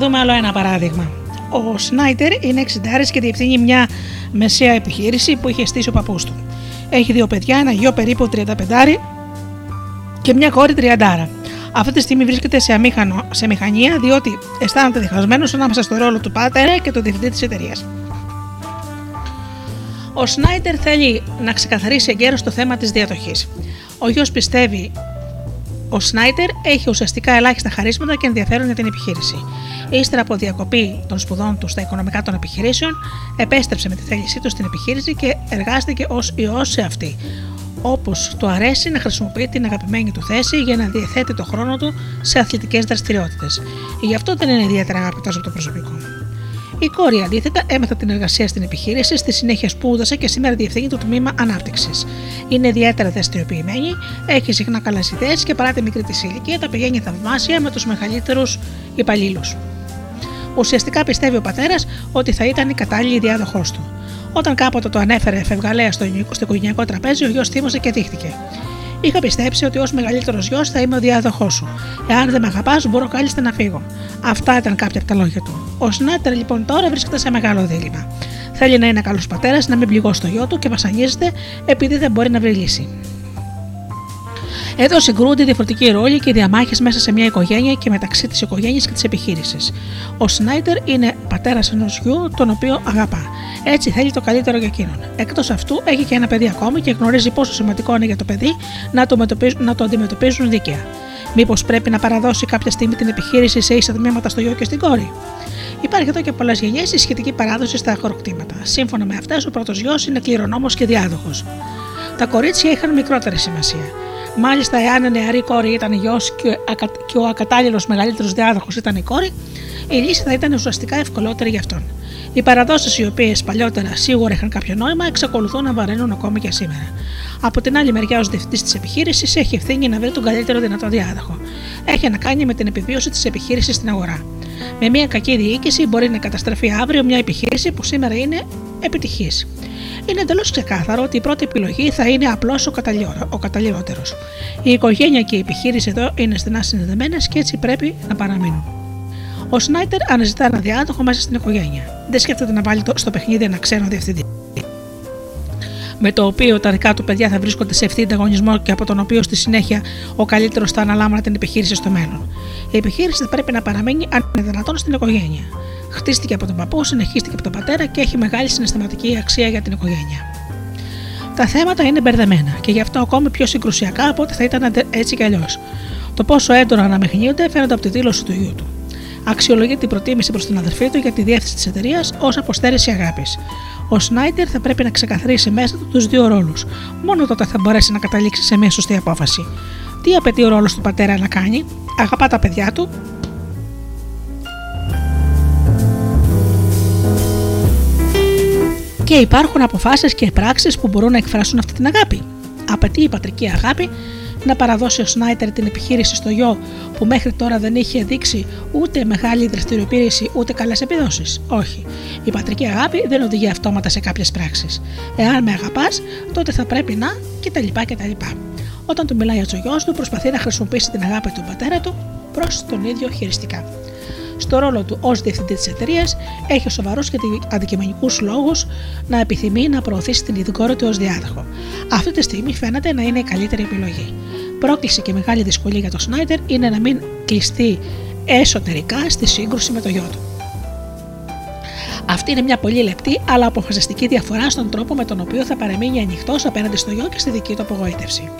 [SPEAKER 1] Δούμε άλλο ένα παράδειγμα. Ο Σνάιτερ είναι 60 και διευθύνει μια μεσαία επιχείρηση που είχε στήσει ο παππούς του. Έχει δύο παιδιά, ένα γιο περίπου 35 και μια κόρη 30. Αυτή τη στιγμή βρίσκεται σε, αμήχανο, σε μηχανία διότι αισθάνεται διχασμένος ανάμεσα στο ρόλο του πατέρα και του διευθυντή της εταιρείας. Ο Σνάιτερ θέλει να ξεκαθαρίσει εγκαίρως το θέμα της διαδοχής. Ο γιος πιστεύει ο Σνάιτερ έχει ουσιαστικά ελάχιστα χαρίσματα και ενδιαφέρον για την επιχείρηση. Ύστερα από διακοπή των σπουδών του στα οικονομικά των επιχειρήσεων, επέστρεψε με τη θέλησή του στην επιχείρηση και εργάστηκε ως ιός σε αυτή. Όπως του αρέσει να χρησιμοποιεί την αγαπημένη του θέση για να διαθέτει το χρόνο του σε αθλητικές δραστηριότητες. Γι' αυτό δεν είναι ιδιαίτερα αγαπητός από το προσωπικό. Η κόρη αντίθετα έμαθα την εργασία στην επιχείρηση, στη συνέχεια σπούδασε και σήμερα διευθύνει το τμήμα ανάπτυξης. Είναι ιδιαίτερα δραστηριοποιημένη, έχει συχνά καλές ιδέες και παρά τη μικρή της ηλικία τα πηγαίνει θαυμάσια με τους μεγαλύτερους υπαλλήλους. Ουσιαστικά πιστεύει ο πατέρας ότι θα ήταν η κατάλληλη διάδοχός του. Όταν κάποτε το ανέφερε φευγαλέα στο στο οικογενειακό τραπέζι, ο γιος θύμωσε και δείχτηκε. Είχα πιστέψει ότι ως μεγαλύτερος γιος θα είμαι ο διάδοχός σου. Εάν δεν με αγαπάς, μπορώ κάλλιστα να φύγω. Αυτά ήταν κάποια από τα λόγια του. Ο Σνάτερ λοιπόν τώρα βρίσκεται σε μεγάλο δίλημα. Θέλει να είναι καλός πατέρας, να μην πληγώσει το γιο του και βασανίζεται επειδή δεν μπορεί να βρει λύση. Εδώ συγκρούνται διαφορετικοί ρόλοι και διαμάχες μέσα σε μια οικογένεια και μεταξύ της οικογένειας και της επιχείρησης. Ο Σνάιτερ είναι πατέρας ενός γιου, τον οποίο αγαπά. Έτσι θέλει το καλύτερο για εκείνον. Εκτός αυτού, έχει και ένα παιδί ακόμη και γνωρίζει πόσο σημαντικό είναι για το παιδί να το, μετωπίζουν- να το αντιμετωπίζουν δίκαια. Μήπως πρέπει να παραδώσει κάποια στιγμή την επιχείρηση σε ίσα τμήματα στο γιο και στην κόρη; Υπάρχει εδώ και πολλές γενιές η σχετική παράδοση στα χωροκτήματα. Σύμφωνα με αυτές, ο πρώτος γιος είναι κληρονόμος και διάδοχος. Τα κορίτσια είχαν μικρότερη σημασία. Μάλιστα, εάν η νεαρή κόρη ήταν γιος και, ακα- και ο ακατάλληλος μεγαλύτερος διάδοχος ήταν η κόρη, η λύση θα ήταν ουσιαστικά ευκολότερη για αυτόν. Οι παραδόσεις οι οποίες παλιότερα σίγουρα είχαν κάποιο νόημα εξακολουθούν να βαραίνουν ακόμη και σήμερα. Από την άλλη μεριά, ως διευθυντής της επιχείρησης, έχει ευθύνη να βρει τον καλύτερο δυνατό διάδοχο. Έχει να κάνει με την επιβίωση της επιχείρησης στην αγορά. Με μια κακή διοίκηση μπορεί να καταστραφεί αύριο μια επιχείρηση που σήμερα είναι επιτυχή. Είναι εντελώς ξεκάθαρο ότι η πρώτη επιλογή θα είναι απλώς ο, καταλλιό- ο καταλληλότερος. Η οικογένεια και η επιχείρηση εδώ είναι στενά συνδεδεμένες και έτσι πρέπει να παραμείνουν. Ο Σνάιτερ αναζητά ένα διάδοχο μέσα στην οικογένεια. Δεν σκέφτεται να βάλει το- στο παιχνίδι ένα ξένο διευθυντή. Με το οποίο τα δικά του παιδιά θα βρίσκονται σε ευθύ ανταγωνισμό και από τον οποίο στη συνέχεια ο καλύτερος θα αναλάμβανε την επιχείρηση στο μέλλον. Η επιχείρηση θα πρέπει να παραμείνει αν είναι δυνατόν στην οικογένεια. Χτίστηκε από τον παππού, συνεχίστηκε από τον πατέρα και έχει μεγάλη συναισθηματική αξία για την οικογένεια. Τα θέματα είναι μπερδεμένα και γι' αυτό ακόμη πιο συγκρουσιακά από ό,τι θα ήταν αντε- έτσι κι αλλιώς. Το πόσο έντονα αναμειγνύονται φαίνεται από τη δήλωση του γιού του. Αξιολογεί την προτίμηση προς την αδερφή του για τη διεύθυνση της εταιρείας ως αποστέρηση αγάπης. Ο Σνάιτερ θα πρέπει να ξεκαθαρίσει μέσα του τους δύο ρόλους. Μόνο τότε θα μπορέσει να καταλήξει σε μια σωστή απόφαση. Τι απαιτεί ο ρόλος του πατέρα να κάνει, αγαπά τα παιδιά του, και υπάρχουν αποφάσεις και πράξεις που μπορούν να εκφράσουν αυτή την αγάπη. Απαιτεί η πατρική αγάπη να παραδώσει ο Σνάιτερ την επιχείρηση στο γιο που μέχρι τώρα δεν είχε δείξει ούτε μεγάλη δραστηριοποίηση ούτε καλές επιδόσεις. Όχι. Η πατρική αγάπη δεν οδηγεί αυτόματα σε κάποιες πράξεις. Εάν με αγαπάς, τότε θα πρέπει να κτλ. κτλ. Όταν του μιλάει ο γιος του, προσπαθεί να χρησιμοποιήσει την αγάπη του πατέρα του προς τον ίδιο χειριστικά. Στο ρόλο του ως διευθυντή της εταιρείας, έχει σοβαρού και αντικειμενικούς λόγους να επιθυμεί να προωθήσει την ειδικόρη του ως διάδοχο. Αυτή τη στιγμή φαίνεται να είναι η καλύτερη επιλογή. Πρόκληση και μεγάλη δυσκολία για τον Σνάιτερ είναι να μην κλειστεί εσωτερικά στη σύγκρουση με το γιο του. Αυτή είναι μια πολύ λεπτή αλλά αποφασιστική διαφορά στον τρόπο με τον οποίο θα παραμείνει ανοιχτός απέναντι στο γιο και στη δική του απογοήτευση.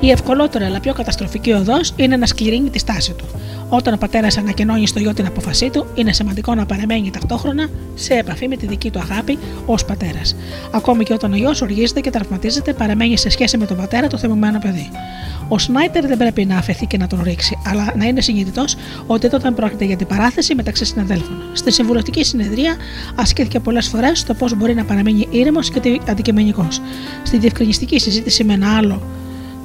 [SPEAKER 1] Η ευκολότερη αλλά πιο καταστροφική οδός είναι να σκληρύνει τη στάση του. Όταν ο πατέρας ανακοινώνει στο γιο την απόφασή του, είναι σημαντικό να παραμένει ταυτόχρονα σε επαφή με τη δική του αγάπη ως πατέρας. Ακόμη και όταν ο γιος οργίζεται και τραυματίζεται, παραμένει σε σχέση με τον πατέρα το θυμωμένο παιδί. Ο Σνάιτερ δεν πρέπει να αφαιθεί και να τον ρίξει, αλλά να είναι συνειδητός ότι τότε πρόκειται για την παράθεση μεταξύ συναδέλφων. Στη συμβουλευτική συνεδρία ασκήθηκε πολλές φορές το πώς μπορεί να παραμείνει ήρεμος και αντικειμενικός. Στη διευκρινιστική συζήτηση με ένα άλλο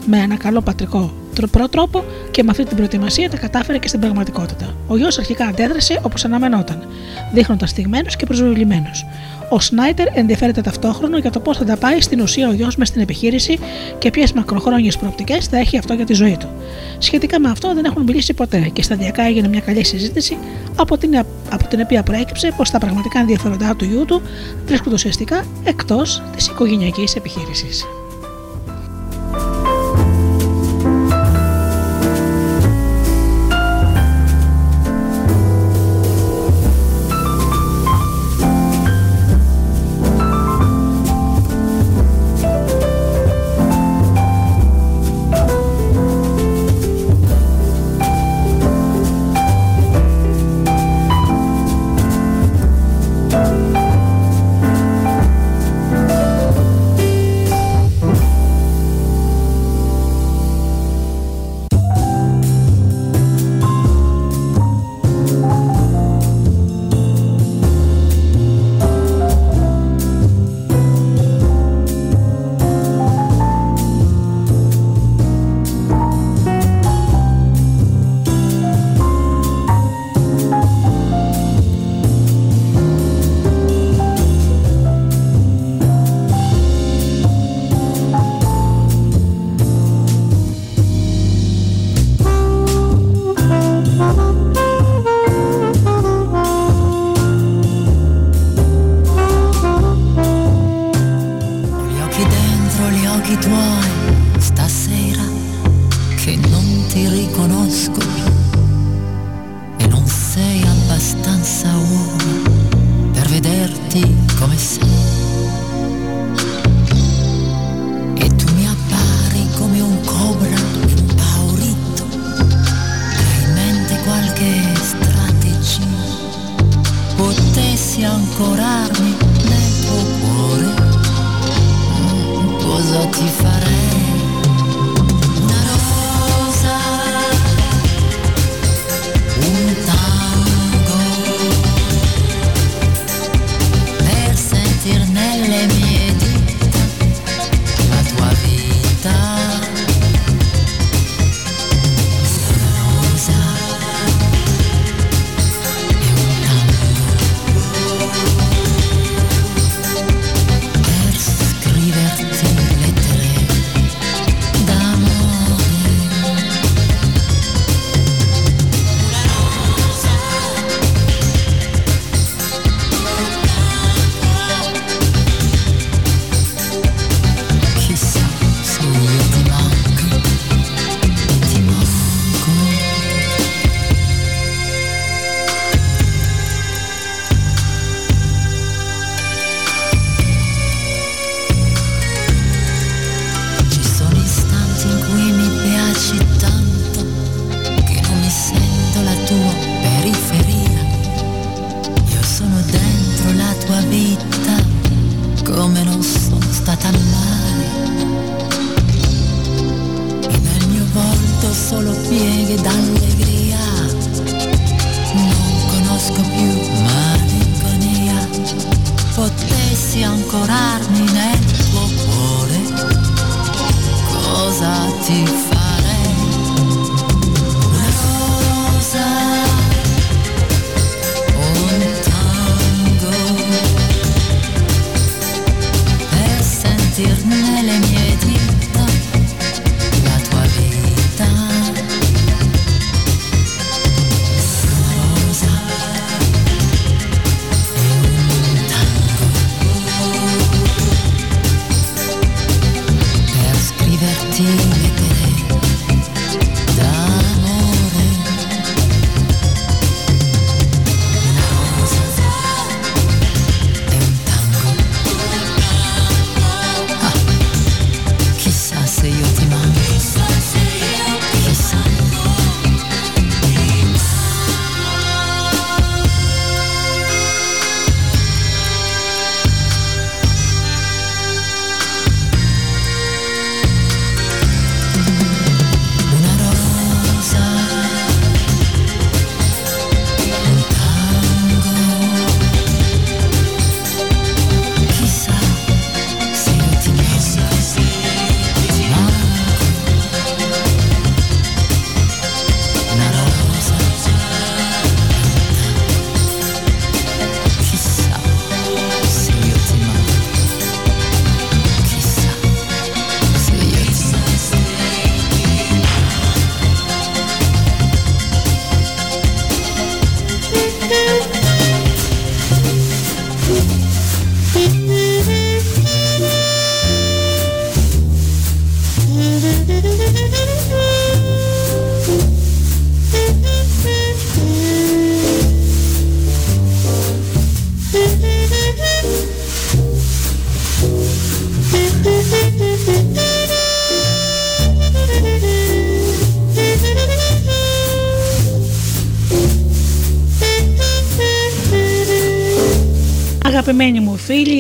[SPEAKER 1] με ένα καλό πατρικό τροπρό τρόπο και με αυτή την προετοιμασία τα κατάφερε και στην πραγματικότητα. Ο γιος αρχικά αντέδρασε όπως αναμενόταν, δείχνοντας στιγμένου και προσβεβλημένου. Ο Σνάιτερ ενδιαφέρεται ταυτόχρονα για το πώς θα τα πάει στην ουσία ο γιος μες στην επιχείρηση και ποιες μακροχρόνιες προοπτικές θα έχει αυτό για τη ζωή του. Σχετικά με αυτό δεν έχουν μιλήσει ποτέ και σταδιακά έγινε μια καλή συζήτηση από την, από την οποία προέκυψε πως τα πραγματικά ενδιαφέροντά του γιού του βρίσκονται ουσιαστικά
[SPEAKER 4] εκτός της οικογενειακής επιχείρησης.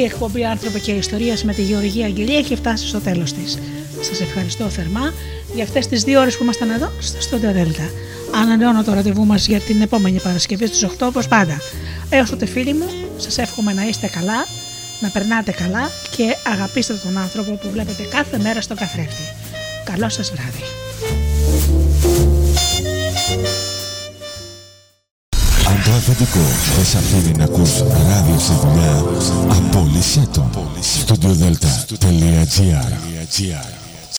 [SPEAKER 4] Εκπομπή Άνθρωποι και Ιστορίες με τη Γεωργία Αγγελία έχει φτάσει στο τέλος της. Σας ευχαριστώ θερμά για αυτές τις δύο ώρες που ήμασταν εδώ στο Studio Delta. Ανανεώνω το ραντεβού μας για την επόμενη Παρασκευή στις 8 όπως πάντα. Έως τότε φίλοι μου, σας εύχομαι να είστε καλά, να περνάτε καλά και αγαπήστε τον άνθρωπο που βλέπετε κάθε μέρα στο καθρέφτη. Καλό σας βράδυ.
[SPEAKER 7] Αν το αφεντικό δεν σ' αφήνει να ακούς ράδιο στη δουλειά, απόλυσέ το. Studiodelta.gr